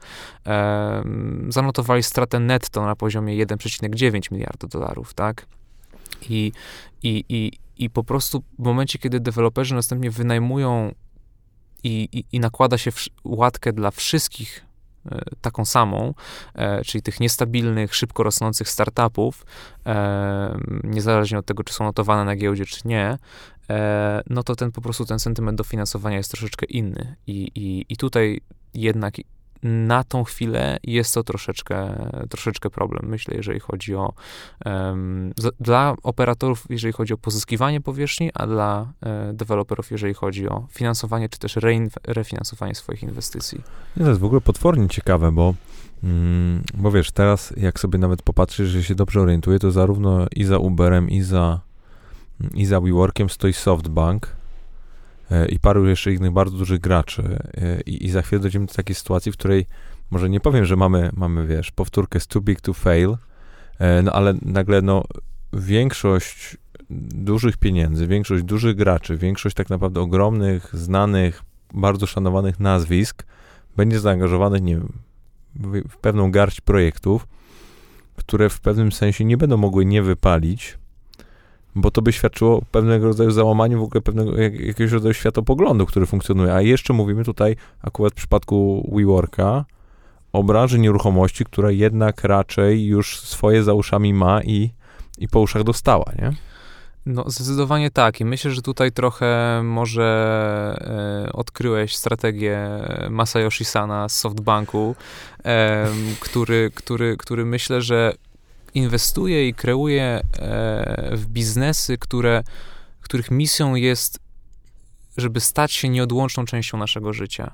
e, zanotowali stratę netto na poziomie 1,9 miliarda dolarów, tak? I, i, i, I po prostu w momencie, kiedy deweloperzy następnie wynajmują i, i, i nakłada się łatkę dla wszystkich e, taką samą, e, czyli tych niestabilnych, szybko rosnących startupów, e, niezależnie od tego, czy są notowane na giełdzie, czy nie, no to ten po prostu ten sentyment dofinansowania jest troszeczkę inny. I, i, i tutaj jednak na tą chwilę jest to troszeczkę, troszeczkę problem, myślę, jeżeli chodzi o um, dla operatorów, jeżeli chodzi o pozyskiwanie powierzchni, a dla e, deweloperów, jeżeli chodzi o finansowanie, czy też refinansowanie swoich inwestycji. Nie, to jest w ogóle potwornie ciekawe, bo mm, bo wiesz, teraz jak sobie nawet popatrzysz, że się dobrze orientuję, to zarówno i za Uberem, i za, i za WeWorkiem stoi SoftBank, i paru jeszcze innych bardzo dużych graczy. E, I, I, za chwilę dojdziemy do takiej sytuacji, w której może nie powiem, że mamy, mamy wiesz, powtórkę z too big to fail, e, no ale nagle no, większość dużych pieniędzy, większość dużych graczy, większość tak naprawdę ogromnych, znanych, bardzo szanowanych nazwisk będzie zaangażowanych, nie wiem, w pewną garść projektów, które w pewnym sensie nie będą mogły nie wypalić, bo to by świadczyło pewnego rodzaju załamaniu w ogóle pewnego jak, jakiegoś rodzaju światopoglądu, który funkcjonuje. A jeszcze mówimy tutaj akurat w przypadku WeWorka o branży nieruchomości, która jednak raczej już swoje za uszami ma i, i po uszach dostała, nie? No, zdecydowanie tak. I myślę, że tutaj trochę może e, odkryłeś strategię Masayoshi Sana z SoftBanku, e, który, który, który myślę, że inwestuje i kreuje e, w biznesy, które, których misją jest, żeby stać się nieodłączną częścią naszego życia.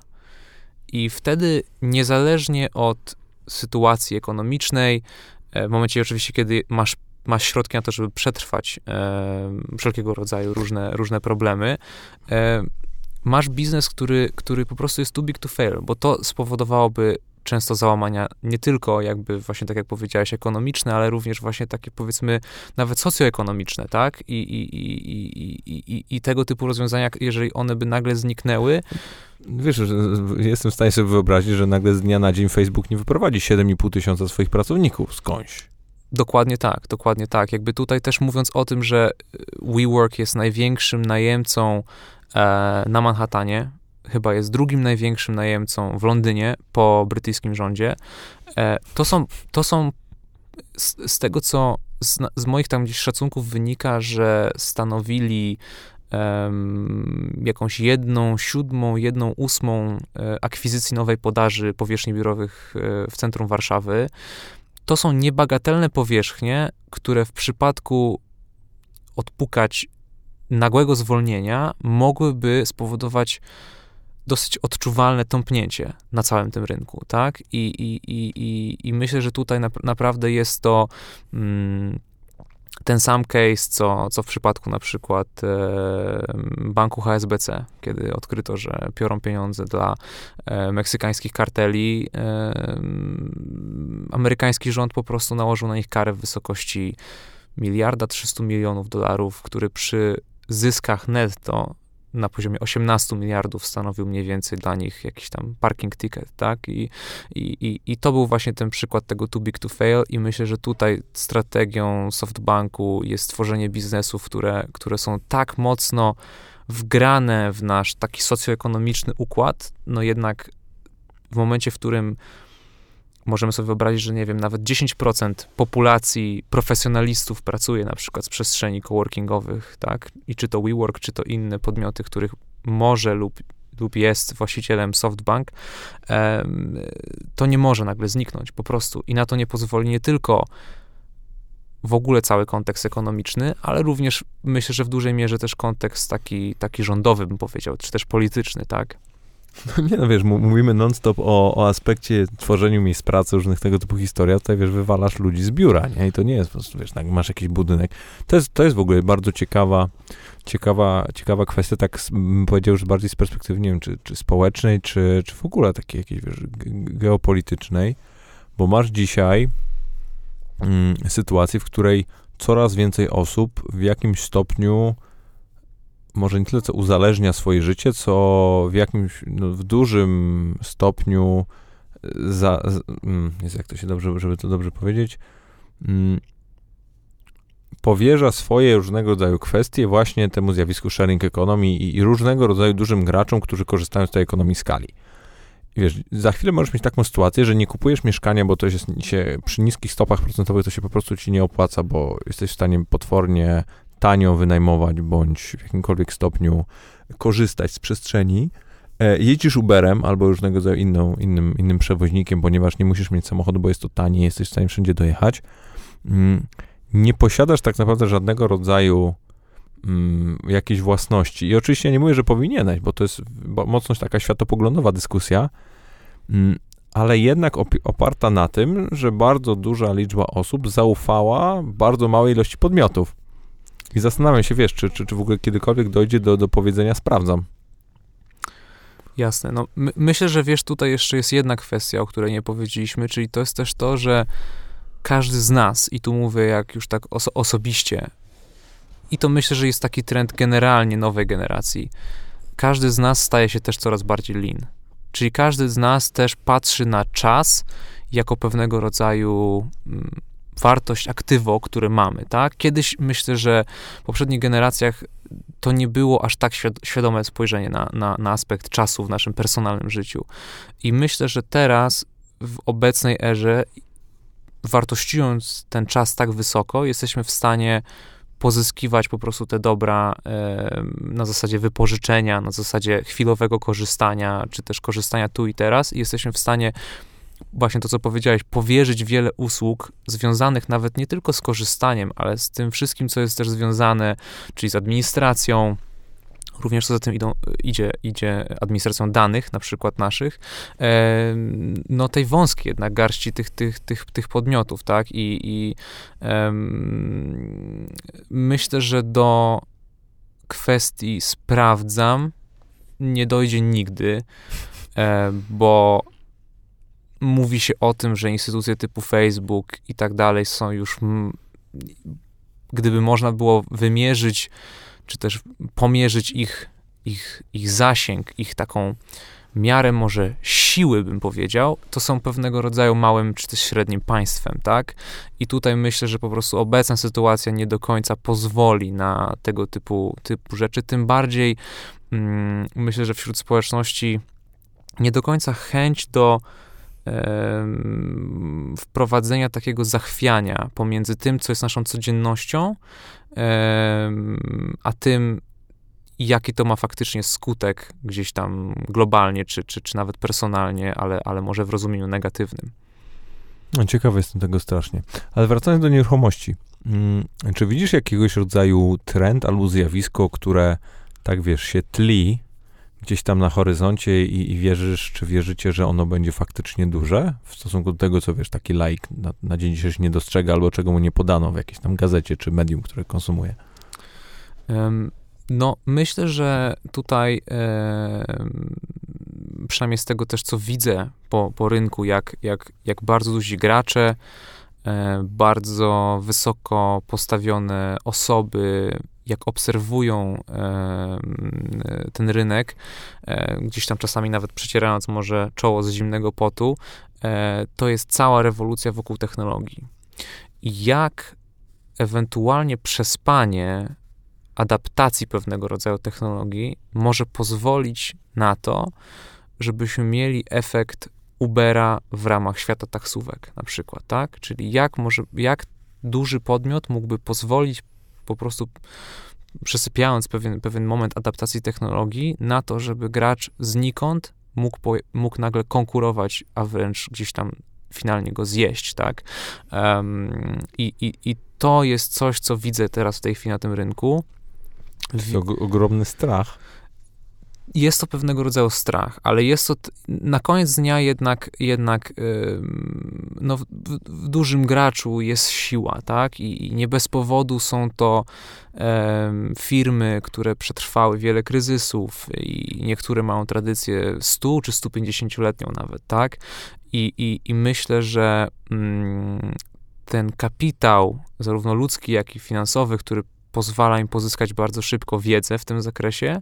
I wtedy, niezależnie od sytuacji ekonomicznej, e, w momencie oczywiście, kiedy masz, masz środki na to, żeby przetrwać e, wszelkiego rodzaju różne, różne problemy, masz biznes, który, który po prostu jest too big to fail, bo to spowodowałoby często załamania nie tylko jakby właśnie tak jak powiedziałeś ekonomiczne, ale również właśnie takie powiedzmy nawet socjoekonomiczne, tak? I, i, i, i, i tego typu rozwiązania, jeżeli one by nagle zniknęły, Wiesz, jestem w stanie sobie wyobrazić, że nagle z dnia na dzień Facebook nie wyprowadzi 7,5 tysiąca swoich pracowników skądś. Dokładnie tak, dokładnie tak. Jakby tutaj też mówiąc o tym, że WeWork jest największym najemcą e, na Manhattanie, chyba jest drugim największym najemcą w Londynie po brytyjskim rządzie. E, to są, to są z, z tego, co z, z, moich tam gdzieś szacunków wynika, że stanowili jakąś jedną siódmą, jedną ósmą e, akwizycji nowej podaży powierzchni biurowych e, w centrum Warszawy. To są niebagatelne powierzchnie, które w przypadku odpukać nagłego zwolnienia mogłyby spowodować dosyć odczuwalne tąpnięcie na całym tym rynku, tak? I, i, i, i, i myślę, że tutaj na, naprawdę jest to mm, ten sam case, co, co w przypadku na przykład e, banku HSBC, kiedy odkryto, że piorą pieniądze dla e, meksykańskich karteli. E, amerykański rząd po prostu nałożył na nich karę w wysokości miliarda 300 milionów dolarów, który przy zyskach netto na poziomie 18 miliardów stanowił mniej więcej dla nich jakiś tam parking ticket, tak? I, i, i to był właśnie ten przykład tego too big to fail i myślę, że tutaj strategią SoftBanku jest tworzenie biznesów, które, które są tak mocno wgrane w nasz taki socjoekonomiczny układ, no jednak w momencie, w którym możemy sobie wyobrazić, że nie wiem, nawet 10% populacji profesjonalistów pracuje na przykład z przestrzeni coworkingowych, tak? I czy to WeWork, czy to inne podmioty, których może lub lub jest właścicielem SoftBank, to nie może nagle zniknąć po prostu. I na to nie pozwoli nie tylko w ogóle cały kontekst ekonomiczny, ale również myślę, że w dużej mierze też kontekst taki, taki rządowy, bym powiedział, czy też polityczny, tak? No nie no, wiesz, mówimy non-stop o, o aspekcie tworzeniu miejsc pracy, różnych tego typu historii, a tutaj, wiesz, wywalasz ludzi z biura, nie? I to nie jest po prostu, wiesz, tak, masz jakiś budynek. To jest, to jest w ogóle bardzo ciekawa, ciekawa, ciekawa kwestia, tak powiedział, że bardziej z perspektywy, nie wiem, czy, czy społecznej, czy, czy w ogóle takiej jakiejś, wiesz, geopolitycznej, bo masz dzisiaj mm, sytuację, w której coraz więcej osób w jakimś stopniu może nie tyle co uzależnia swoje życie, co w jakimś, no, w dużym stopniu za, z, mm, jest jak to się dobrze, żeby to dobrze powiedzieć, mm, powierza swoje różnego rodzaju kwestie właśnie temu zjawisku sharing economy i, i, różnego rodzaju dużym graczom, którzy korzystają z tej ekonomii skali. Wiesz, za chwilę możesz mieć taką sytuację, że nie kupujesz mieszkania, bo to się, się przy niskich stopach procentowych to się po prostu ci nie opłaca, bo jesteś w stanie potwornie tanio wynajmować bądź w jakimkolwiek stopniu korzystać z przestrzeni, e, jeździsz Uberem albo różnego rodzaju inną, innym, innym przewoźnikiem, ponieważ nie musisz mieć samochodu, bo jest to tanie, jesteś w stanie wszędzie dojechać, mm, nie posiadasz tak naprawdę żadnego rodzaju mm, jakiejś własności. I oczywiście nie mówię, że powinieneś, bo to jest mocno taka światopoglądowa dyskusja, mm, ale jednak oparta na tym, że bardzo duża liczba osób zaufała bardzo małej ilości podmiotów. I zastanawiam się, wiesz, czy, czy, czy w ogóle kiedykolwiek dojdzie do, do powiedzenia sprawdzam. Jasne. No, my, myślę, że wiesz, tutaj jeszcze jest jedna kwestia, o której nie powiedzieliśmy, czyli to jest też to, że każdy z nas, i tu mówię jak już tak oso osobiście, i to myślę, że jest taki trend generalnie nowej generacji, każdy z nas staje się też coraz bardziej lean. Czyli każdy z nas też patrzy na czas jako pewnego rodzaju mm, wartość, aktywo, które mamy, tak? Kiedyś myślę, że w poprzednich generacjach to nie było aż tak świadome spojrzenie na, na, na aspekt czasu w naszym personalnym życiu. I myślę, że teraz w obecnej erze, wartościując ten czas tak wysoko, jesteśmy w stanie pozyskiwać po prostu te dobra e, na zasadzie wypożyczenia, na zasadzie chwilowego korzystania, czy też korzystania tu i teraz i jesteśmy w stanie właśnie to, co powiedziałeś, powierzyć wiele usług związanych nawet nie tylko z korzystaniem, ale z tym wszystkim, co jest też związane, czyli z administracją, Również co za tym idą, idzie, idzie administracją danych, na przykład naszych, no tej wąskiej jednak garści tych, tych, tych, tych podmiotów, tak? I, i myślę, że do kwestii sprawdzam nie dojdzie nigdy, e, bo mówi się o tym, że instytucje typu Facebook i tak dalej są już, gdyby można było wymierzyć czy też pomierzyć ich, ich, ich zasięg, ich taką miarę może siły, bym powiedział, to są pewnego rodzaju małym czy też średnim państwem, tak? I tutaj myślę, że po prostu obecna sytuacja nie do końca pozwoli na tego typu, typu rzeczy, tym bardziej mm, myślę, że wśród społeczności nie do końca chęć do wprowadzenia takiego zachwiania pomiędzy tym, co jest naszą codziennością, a tym, jaki to ma faktycznie skutek gdzieś tam globalnie, czy, czy, czy nawet personalnie, ale, ale może w rozumieniu negatywnym. No, ciekawy jestem tego strasznie. Ale wracając do nieruchomości, hmm, czy widzisz jakiegoś rodzaju trend albo zjawisko, które tak wiesz, się tli gdzieś tam na horyzoncie i, i, wierzysz, czy wierzycie, że ono będzie faktycznie duże w stosunku do tego, co wiesz, taki laik na, na dzień dzisiejszy nie dostrzega albo czego mu nie podano w jakiejś tam gazecie czy medium, które konsumuje? Um, no, myślę, że tutaj e, przynajmniej z tego też, co widzę po, po rynku, jak, jak, jak bardzo duzi gracze, e, bardzo wysoko postawione osoby jak obserwują ten rynek, e, gdzieś tam czasami nawet przecierając może czoło z zimnego potu, e, to jest cała rewolucja wokół technologii. Jak ewentualnie przespanie adaptacji pewnego rodzaju technologii może pozwolić na to, żebyśmy mieli efekt Ubera w ramach świata taksówek, na przykład, tak? Czyli jak może, jak duży podmiot mógłby pozwolić po prostu przesypiając pewien, pewien moment adaptacji technologii na to, żeby gracz znikąd mógł, po, mógł nagle konkurować, a wręcz gdzieś tam finalnie go zjeść, tak? Um, i, i, I to jest coś, co widzę teraz w tej chwili na tym rynku. To ogromny strach jest to pewnego rodzaju strach, ale jest to na koniec dnia jednak, jednak no, w, w dużym graczu jest siła, tak? I, I, nie bez powodu są to firmy, które przetrwały wiele kryzysów i niektóre mają tradycję 100 czy 150-letnią nawet, tak? I, i, i myślę, że mm, ten kapitał, zarówno ludzki, jak i finansowy, który pozwala im pozyskać bardzo szybko wiedzę w tym zakresie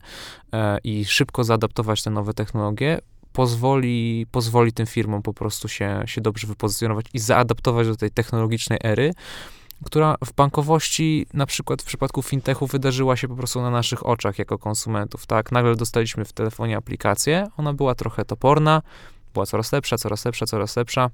e, i szybko zaadaptować te nowe technologie, pozwoli, pozwoli tym firmom po prostu się, się dobrze wypozycjonować i zaadaptować do tej technologicznej ery, która w bankowości, na przykład w przypadku fintechu, wydarzyła się po prostu na naszych oczach jako konsumentów, tak? Nagle dostaliśmy w telefonie aplikację, ona była trochę toporna, była coraz lepsza, coraz lepsza, coraz lepsza.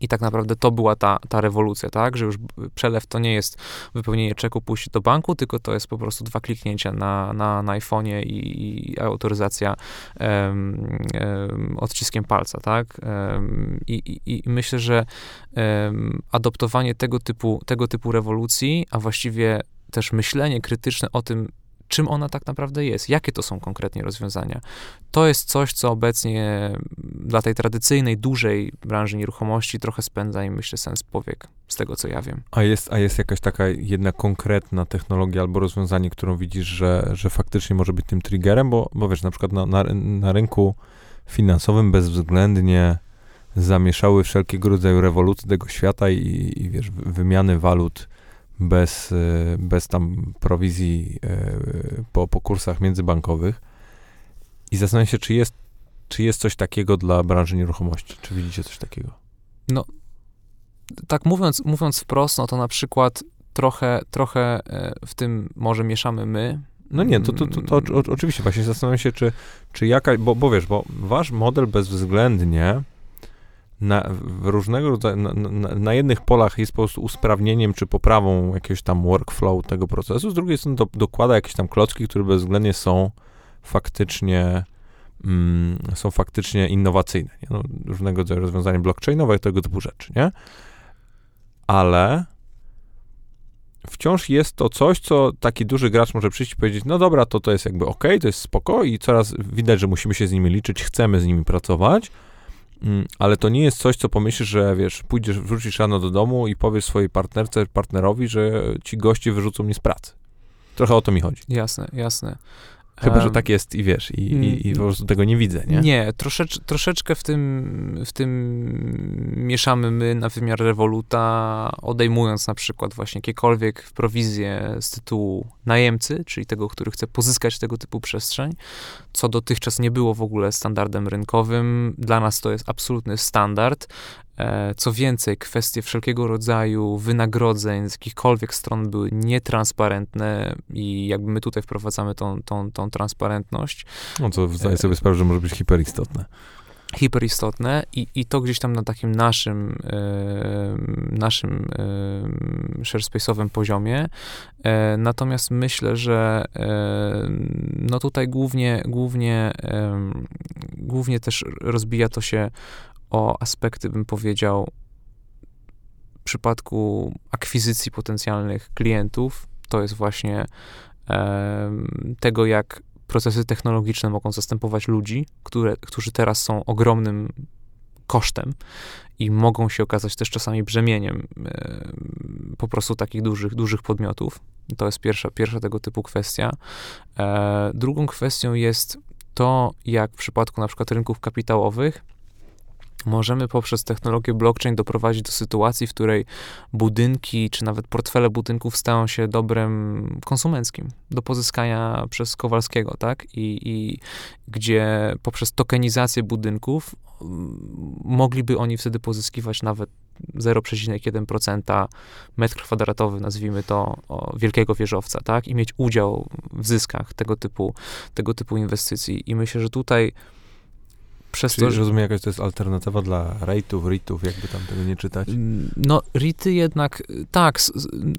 I tak naprawdę to była ta, ta rewolucja, tak? Że już przelew to nie jest wypełnienie czeku, pójść do banku, tylko to jest po prostu dwa kliknięcia na, na, na iPhone'ie i, i autoryzacja um, um, odciskiem palca, tak? Um, i, i, I myślę, że adoptowanie tego typu, tego typu rewolucji, a właściwie też myślenie krytyczne o tym, czym ona tak naprawdę jest, jakie to są konkretnie rozwiązania. To jest coś, co obecnie dla tej tradycyjnej, dużej branży nieruchomości trochę spędza i myślę sens powiek, z tego co ja wiem. A jest, a jest jakaś taka jedna konkretna technologia albo rozwiązanie, którą widzisz, że, że faktycznie może być tym triggerem, bo, bo wiesz, na przykład na, na, na rynku finansowym bezwzględnie zamieszały wszelkiego rodzaju rewolucje tego świata i, i wiesz, wymiany walut bez, e, bez tam prowizji e, po, po kursach międzybankowych. I zastanawiam się, czy jest, czy jest coś takiego dla branży nieruchomości. Czy widzicie coś takiego? No, tak mówiąc, mówiąc wprost, no to na przykład trochę, trochę e, w tym może mieszamy my. No nie, to, to, to, to, to mm. oczywiście właśnie zastanawiam się, czy, czy jakaś, bo, bo wiesz, bo wasz model bezwzględnie na, różnego rodzaju, na, na, na, jednych polach jest po prostu usprawnieniem czy poprawą jakiegoś tam workflow tego procesu, z drugiej strony do, dokłada jakieś tam klocki, które bezwzględnie są faktycznie mm, są faktycznie innowacyjne. No, różnego rodzaju rozwiązania blockchainowe i tego typu rzeczy, nie? Ale wciąż jest to coś, co taki duży gracz może przyjść i powiedzieć, no dobra, to to jest jakby ok, to jest spoko i coraz widać, że musimy się z nimi liczyć, chcemy z nimi pracować, ale to nie jest coś, co pomyślisz, że wiesz, pójdziesz, wrócisz rano do domu i powiesz swojej partnerce, partnerowi, że ci goście wyrzucą mnie z pracy. Trochę o to mi chodzi. Jasne, jasne. Chyba, że tak jest i wiesz, i, i, i po prostu tego nie widzę, nie? Nie, troszecz, troszeczkę w tym, w tym mieszamy my na wymiar rewoluta, odejmując na przykład właśnie jakiekolwiek prowizje z tytułu najemcy, czyli tego, który chce pozyskać tego typu przestrzeń, co dotychczas nie było w ogóle standardem rynkowym. Dla nas to jest absolutny standard. E, co więcej, kwestie wszelkiego rodzaju wynagrodzeń z jakichkolwiek stron były nietransparentne i jakby my tutaj wprowadzamy tą, tą, tą transparentność. No to zdaję sobie sprawę, że może być hiperistotne hiperistotne i, i to gdzieś tam na takim naszym, e, naszym e, sharespace'owym poziomie. E, natomiast myślę, że e, no tutaj głównie, głównie, e, głównie też rozbija to się o aspekty, bym powiedział, w przypadku akwizycji potencjalnych klientów, to jest właśnie e, tego, jak procesy technologiczne mogą zastępować ludzi, które, którzy teraz są ogromnym kosztem i mogą się okazać też czasami brzemieniem e, po prostu takich dużych, dużych podmiotów. To jest pierwsza, pierwsza tego typu kwestia. E, drugą kwestią jest to, jak w przypadku na przykład rynków kapitałowych możemy poprzez technologię blockchain doprowadzić do sytuacji, w której budynki, czy nawet portfele budynków stają się dobrem konsumenckim do pozyskania przez Kowalskiego, tak? I, i gdzie poprzez tokenizację budynków mm, mogliby oni wtedy pozyskiwać nawet 0,1% metr kwadratowy, nazwijmy to, wielkiego wieżowca, tak? I mieć udział w zyskach tego typu, tego typu inwestycji. I myślę, że tutaj przez Czyli to, że... rozumiem, jakaś to jest alternatywa dla rate'ów, REITów, jakby tam tego nie czytać? No, REITy jednak, tak,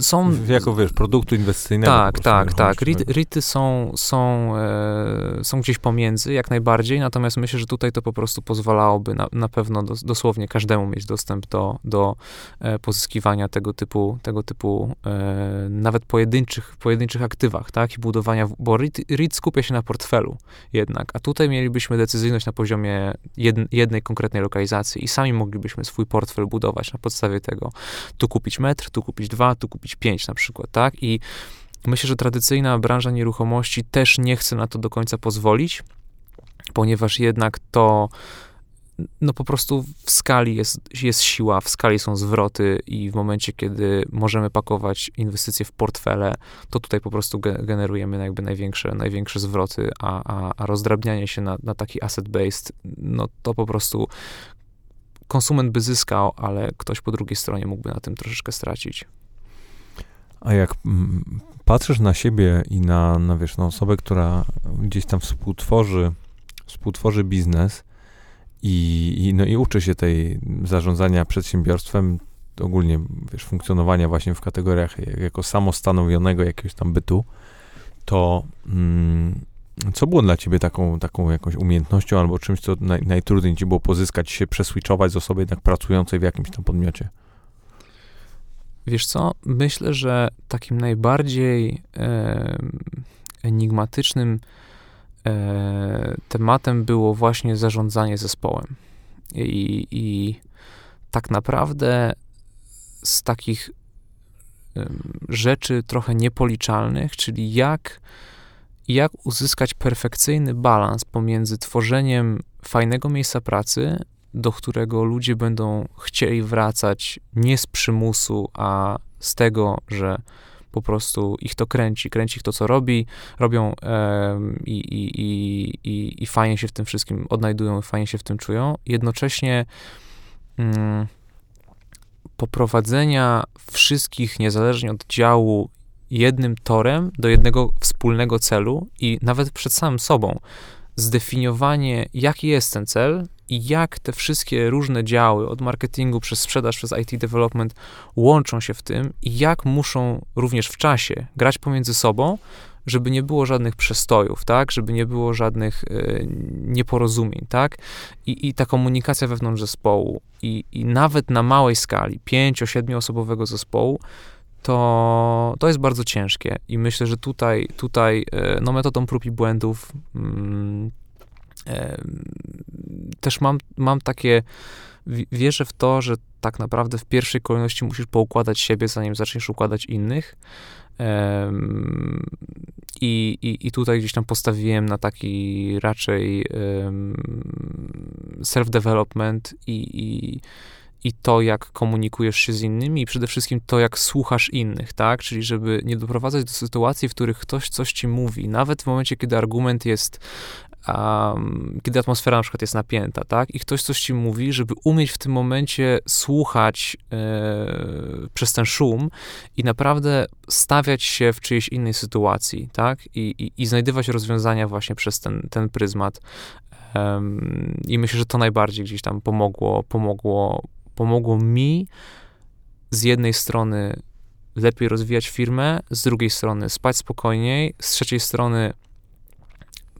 są... Jako, wiesz, produktu inwestycyjnego. Tak, tak, tak. REITy są, są, e, są gdzieś pomiędzy, jak najbardziej, natomiast myślę, że tutaj to po prostu pozwalałoby na, na pewno dos, dosłownie każdemu mieć dostęp do, do e, pozyskiwania tego typu, tego typu e, nawet pojedynczych, pojedynczych aktywach, tak, i budowania, bo REIT, REIT skupia się na portfelu jednak, a tutaj mielibyśmy decyzyjność na poziomie jednej konkretnej lokalizacji i sami moglibyśmy swój portfel budować na podstawie tego. Tu kupić metr, tu kupić dwa, tu kupić pięć na przykład, tak? I myślę, że tradycyjna branża nieruchomości też nie chce na to do końca pozwolić, ponieważ jednak to no po prostu w skali jest, jest siła, w skali są zwroty i w momencie, kiedy możemy pakować inwestycje w portfele, to tutaj po prostu generujemy jakby największe, największe zwroty, a, a, a rozdrabnianie się na, na taki asset-based, no to po prostu konsument by zyskał, ale ktoś po drugiej stronie mógłby na tym troszeczkę stracić. A jak mm, patrzysz na siebie i na, na, wiesz, na osobę, która gdzieś tam współtworzy, współtworzy biznes, I, i, no i uczy się tej zarządzania przedsiębiorstwem, ogólnie wiesz, funkcjonowania właśnie w kategoriach jako samostanowionego jakiegoś tam bytu, to mm, co było dla ciebie taką, taką jakąś umiejętnością albo czymś, co naj, najtrudniej ci było pozyskać się, przeswitchować z osoby jednak pracującej w jakimś tam podmiocie? Wiesz co, myślę, że takim najbardziej e, enigmatycznym tematem było właśnie zarządzanie zespołem. I, I, tak naprawdę z takich e, rzeczy trochę niepoliczalnych, czyli jak, jak uzyskać perfekcyjny balans pomiędzy tworzeniem fajnego miejsca pracy, do którego ludzie będą chcieli wracać nie z przymusu, a z tego, że po prostu ich to kręci, kręci ich to, co robi, robią i, i, i, i, fajnie się w tym wszystkim odnajdują, fajnie się w tym czują. Jednocześnie mm, poprowadzenia wszystkich, niezależnie od działu, jednym torem do jednego wspólnego celu i nawet przed samym sobą zdefiniowanie, jaki jest ten cel, i jak te wszystkie różne działy, od marketingu przez sprzedaż, przez IT development, łączą się w tym i jak muszą również w czasie grać pomiędzy sobą, żeby nie było żadnych przestojów, tak, żeby nie było żadnych y, nieporozumień, tak, I, i ta komunikacja wewnątrz zespołu i, i nawet na małej skali, pięcio, siedmioosobowego zespołu, to, to jest bardzo ciężkie i myślę, że tutaj, tutaj y, no metodą prób i błędów mm, też mam, mam takie, wierzę w to, że tak naprawdę w pierwszej kolejności musisz poukładać siebie, zanim zaczniesz układać innych. I, i, I tutaj gdzieś tam postawiłem na taki raczej self-development i, i, i to, jak komunikujesz się z innymi, i przede wszystkim to, jak słuchasz innych, tak? Czyli, żeby nie doprowadzać do sytuacji, w których ktoś coś ci mówi, nawet w momencie, kiedy argument jest um, kiedy atmosfera na przykład jest napięta, tak? I ktoś coś ci mówi, żeby umieć w tym momencie słuchać e, przez ten szum i naprawdę stawiać się w czyjejś innej sytuacji, tak? I, i, i znajdywać rozwiązania właśnie przez ten, ten pryzmat. Um, I myślę, że to najbardziej gdzieś tam pomogło, pomogło, pomogło mi z jednej strony lepiej rozwijać firmę, z drugiej strony spać spokojniej, z trzeciej strony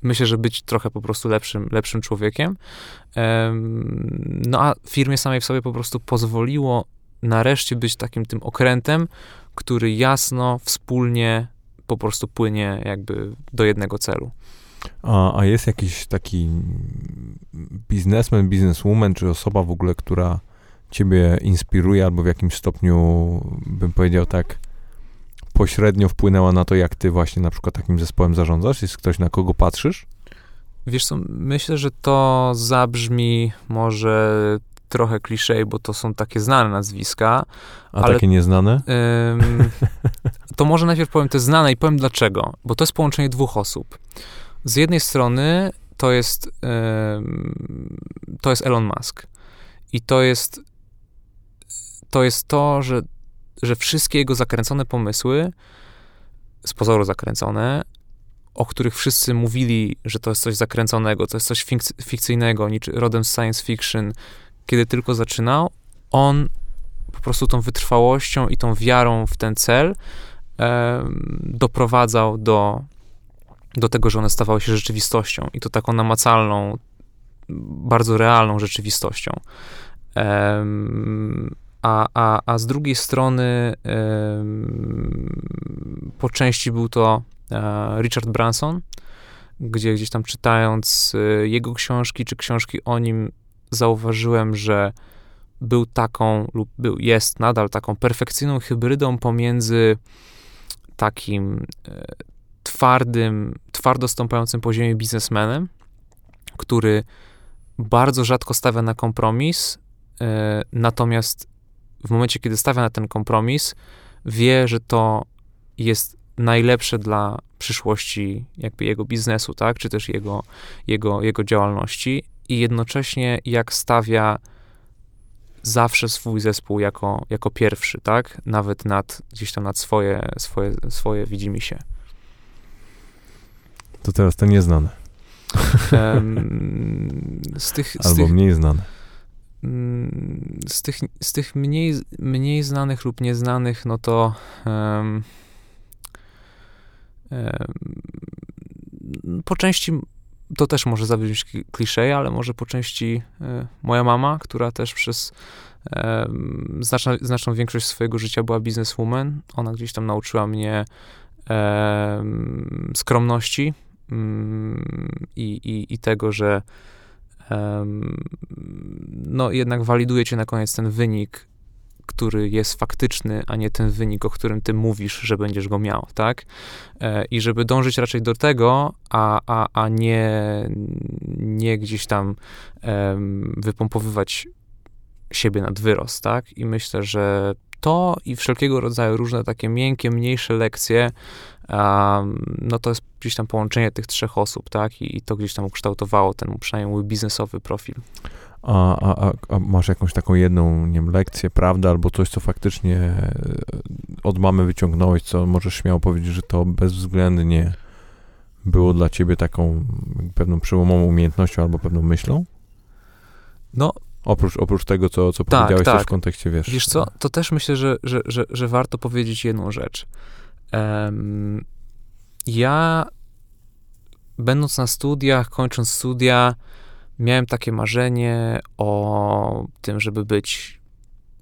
myślę, że być trochę po prostu lepszym, lepszym człowiekiem. No a firmie samej w sobie po prostu pozwoliło nareszcie być takim tym okrętem, który jasno, wspólnie po prostu płynie jakby do jednego celu. A, a jest jakiś taki biznesmen, bizneswoman, czy osoba w ogóle, która ciebie inspiruje albo w jakimś stopniu, bym powiedział tak, pośrednio wpłynęła na to, jak ty właśnie na przykład takim zespołem zarządzasz? Jest ktoś, na kogo patrzysz? Wiesz co, myślę, że to zabrzmi może trochę kliszej, bo to są takie znane nazwiska. A ale, takie nieznane? Ym, [LAUGHS] to może najpierw powiem te znane i powiem dlaczego. Bo to jest połączenie dwóch osób. Z jednej strony to jest, ym, to jest Elon Musk. I to jest to jest to, że że wszystkie jego zakręcone pomysły, z pozoru zakręcone, o których wszyscy mówili, że to jest coś zakręconego, to jest coś fik- fikcyjnego, niczym rodem z science fiction, kiedy tylko zaczynał, on po prostu tą wytrwałością i tą wiarą w ten cel e, doprowadzał do, do tego, że one stawały się rzeczywistością i to taką namacalną, bardzo realną rzeczywistością. E, a, a, a z drugiej strony po części był to e, Richard Branson, gdzie gdzieś tam czytając e, jego książki, czy książki o nim, zauważyłem, że był taką, lub był, jest nadal taką perfekcyjną hybrydą pomiędzy takim e, twardym, twardo stąpającym po ziemi biznesmenem, który bardzo rzadko stawia na kompromis, natomiast w momencie, kiedy stawia na ten kompromis, wie, że to jest najlepsze dla przyszłości jakby jego biznesu, tak, czy też jego, jego, jego działalności i jednocześnie jak stawia zawsze swój zespół jako, jako pierwszy, tak, nawet nad, gdzieś tam nad swoje, swoje, swoje widzimy się. To teraz to nieznane. Em, z tych, z Albo tych, mniej znane. Mm, z tych, z tych mniej, mniej znanych lub nieznanych, no to em, em, po części to też może zabrzmieć kli- klisze, ale może po części e, moja mama, która też przez em, znaczną, znaczną większość swojego życia była bizneswoman. Ona gdzieś tam nauczyła mnie skromności mm, i, i, i tego, że no jednak waliduje cię na koniec ten wynik, który jest faktyczny, a nie ten wynik, o którym ty mówisz, że będziesz go miał, tak? E, I żeby dążyć raczej do tego, a, a, a nie, nie gdzieś tam wypompowywać siebie nad wyrost, tak? I myślę, że to i wszelkiego rodzaju różne takie miękkie, mniejsze lekcje, no to jest gdzieś tam połączenie tych trzech osób, tak? I, i to gdzieś tam ukształtowało ten przynajmniej mój biznesowy profil. A, a, a, masz jakąś taką jedną, nie wiem, lekcję, prawdę, albo coś, co faktycznie e, od mamy wyciągnąłeś, co możesz śmiało powiedzieć, że to bezwzględnie było dla ciebie taką pewną przełomową umiejętnością albo pewną myślą? No, Oprócz, oprócz tego, co, co Tak, powiedziałeś też tak. w kontekście, wiesz... Wiesz co, to też myślę, że, że, że, że warto powiedzieć jedną rzecz. Ja, będąc na studiach, kończąc studia, miałem takie marzenie o tym, żeby być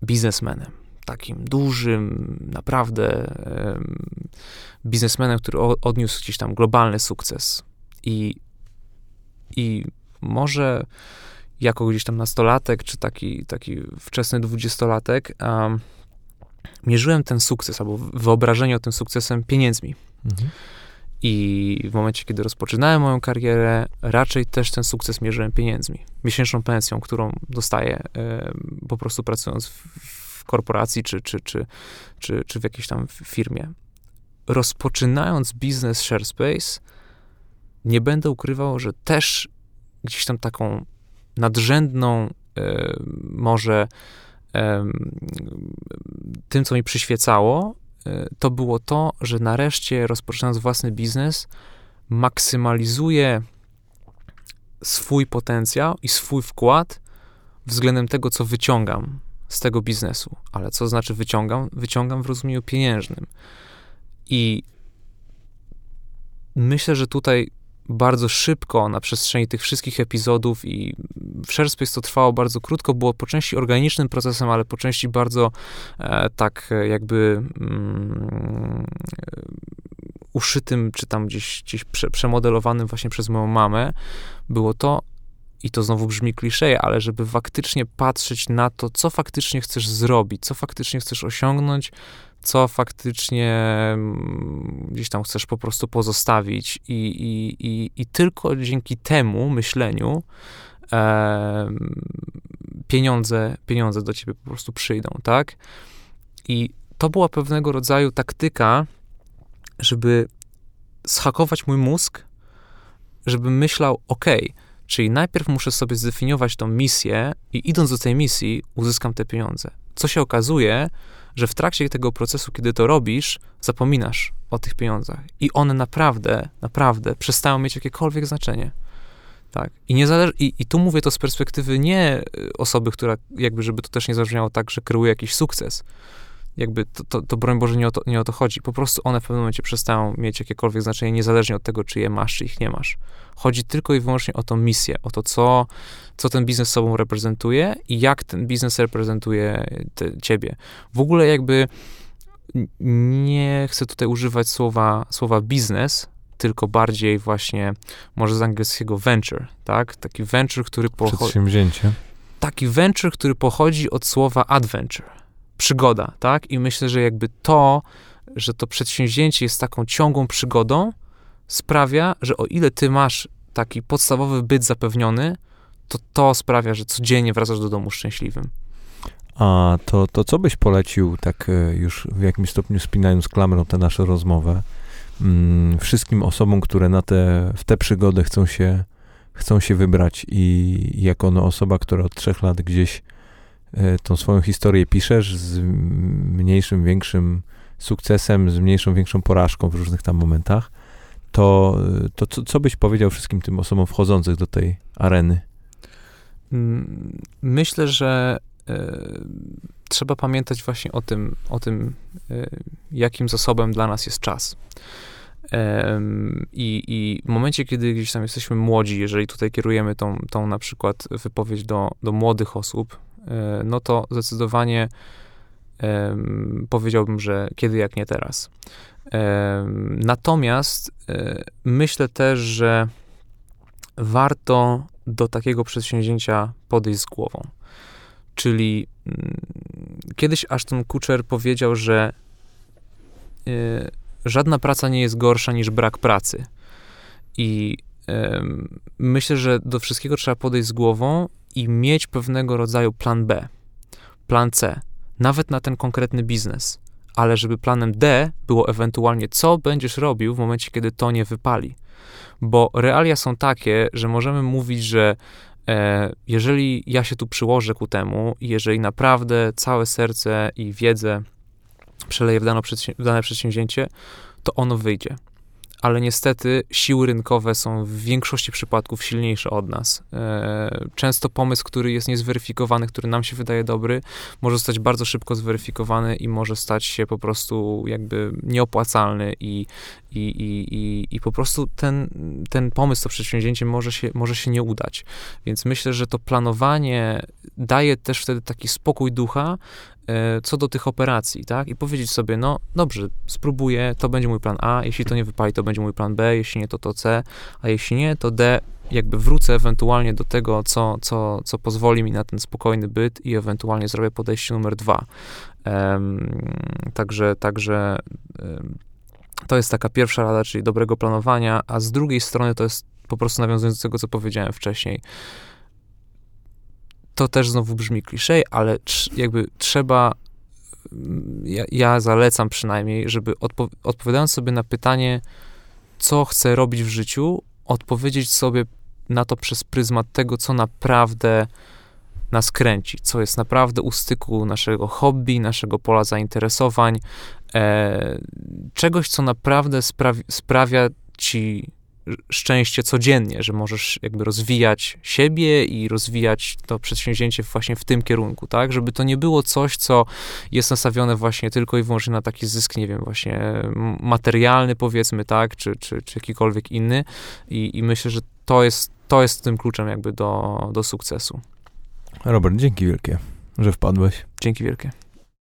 biznesmenem. Takim dużym, naprawdę em, biznesmenem, który odniósł gdzieś tam globalny sukces. I, I może jako gdzieś tam nastolatek, czy taki, taki wczesny dwudziestolatek, um, mierzyłem ten sukces, albo wyobrażenie o tym sukcesem pieniędzmi. Mhm. I w momencie, kiedy rozpoczynałem moją karierę, raczej też ten sukces mierzyłem pieniędzmi. Miesięczną pensją, którą dostaję po prostu pracując w, w korporacji czy, czy, czy, czy, czy w jakiejś tam firmie. Rozpoczynając biznes ShareSpace, nie będę ukrywał, że też gdzieś tam taką nadrzędną może tym, co mi przyświecało, e, to było to, że nareszcie rozpoczynając własny biznes, maksymalizuję swój potencjał i swój wkład względem tego, co wyciągam z tego biznesu. Ale co znaczy wyciągam? Wyciągam w rozumieniu pieniężnym. I myślę, że tutaj bardzo szybko na przestrzeni tych wszystkich epizodów i w ShareSpace to trwało bardzo krótko, było po części organicznym procesem, ale po części bardzo e, tak e, jakby mm, e, uszytym, czy tam gdzieś, gdzieś prze, przemodelowanym właśnie przez moją mamę, było to, i to znowu brzmi klisze, ale żeby faktycznie patrzeć na to, co faktycznie chcesz zrobić, co faktycznie chcesz osiągnąć, co faktycznie mm, gdzieś tam chcesz po prostu pozostawić i, i, i, i tylko dzięki temu myśleniu e, pieniądze, pieniądze do ciebie po prostu przyjdą, tak? I to była pewnego rodzaju taktyka, żeby schakować mój mózg, żeby myślał, ok, czyli najpierw muszę sobie zdefiniować tą misję i idąc do tej misji uzyskam te pieniądze. Co się okazuje, że w trakcie tego procesu, kiedy to robisz, zapominasz o tych pieniądzach i one naprawdę, naprawdę przestają mieć jakiekolwiek znaczenie. Tak. I, nie i, I tu mówię to z perspektywy nie y, osoby, która, jakby, żeby to też nie zabrzmiało tak, że kreuje jakiś sukces. Jakby to, to, to broń Boże, nie o to, nie o to chodzi. Po prostu one w pewnym momencie przestają mieć jakiekolwiek znaczenie, niezależnie od tego, czy je masz, czy ich nie masz. Chodzi tylko i wyłącznie o tą misję, o to, co, co ten biznes sobą reprezentuje i jak ten biznes reprezentuje te, ciebie. W ogóle jakby nie chcę tutaj używać słowa, słowa biznes, tylko bardziej właśnie może z angielskiego venture, tak? Taki venture, który pochodzi... Przedsięwzięcie. Taki venture, który pochodzi od słowa adventure, przygoda, tak? I myślę, że jakby to, że to przedsięwzięcie jest taką ciągłą przygodą, sprawia, że o ile ty masz taki podstawowy byt zapewniony, to to sprawia, że codziennie wracasz do domu szczęśliwym. A to, to co byś polecił, tak e, już w jakimś stopniu spinając klamrą tę naszą rozmowę, mm, wszystkim osobom, które na te, w tę przygodę chcą się, chcą się wybrać i jako no, osoba, która od trzech lat gdzieś tą swoją historię piszesz z mniejszym, większym sukcesem, z mniejszą, większą porażką w różnych tam momentach, to, to co, co byś powiedział wszystkim tym osobom wchodzących do tej areny? Mm, myślę, że e, trzeba pamiętać właśnie o tym, o tym e, jakim zasobem dla nas jest czas. I, I w momencie, kiedy gdzieś tam jesteśmy młodzi, jeżeli tutaj kierujemy tą, tą na przykład wypowiedź do, do młodych osób, e, no to zdecydowanie powiedziałbym, że kiedy jak nie teraz. Natomiast e, myślę też, że warto do takiego przedsięwzięcia podejść z głową. Czyli mm, kiedyś Ashton Kutcher powiedział, że e, żadna praca nie jest gorsza niż brak pracy. I myślę, że do wszystkiego trzeba podejść z głową i mieć pewnego rodzaju plan B, plan C, nawet na ten konkretny biznes. Ale żeby planem D było ewentualnie, co będziesz robił w momencie, kiedy to nie wypali. Bo realia są takie, że możemy mówić, że e, jeżeli ja się tu przyłożę ku temu, jeżeli naprawdę całe serce i wiedzę dano w dane przedsięwzięcie, to ono wyjdzie. Ale niestety siły rynkowe są w większości przypadków silniejsze od nas. E, często pomysł, który jest niezweryfikowany, który nam się wydaje dobry, może zostać bardzo szybko zweryfikowany i może stać się po prostu jakby nieopłacalny i, i, i, i, i po prostu ten, ten pomysł, to przedsięwzięcie może się, może się nie udać. Więc myślę, że to planowanie daje też wtedy taki spokój ducha, co do tych operacji, tak? I powiedzieć sobie, no dobrze, spróbuję, to będzie mój plan A, jeśli to nie wypali, to będzie mój plan B, jeśli nie, to to C, a jeśli nie, to D, jakby wrócę ewentualnie do tego, co, co, co pozwoli mi na ten spokojny byt i ewentualnie zrobię podejście numer dwa. Um, także, także um, to jest taka pierwsza rada, czyli dobrego planowania, a z drugiej strony to jest po prostu nawiązując do tego, co powiedziałem wcześniej, to też znowu brzmi kliszej, ale jakby trzeba, ja, ja zalecam przynajmniej, żeby odpo odpowiadając sobie na pytanie, co chcę robić w życiu, odpowiedzieć sobie na to przez pryzmat tego, co naprawdę nas kręci, co jest naprawdę u styku naszego hobby, naszego pola zainteresowań, e, czegoś, co naprawdę sprawi sprawia ci szczęście codziennie, że możesz jakby rozwijać siebie i rozwijać to przedsięwzięcie właśnie w tym kierunku, tak? Żeby to nie było coś, co jest nastawione właśnie tylko i wyłącznie na taki zysk, nie wiem, właśnie materialny powiedzmy, tak? Czy, czy, czy jakikolwiek inny I, i myślę, że to jest, to jest tym kluczem jakby do, do sukcesu. Robert, dzięki wielkie, że wpadłeś. Dzięki wielkie.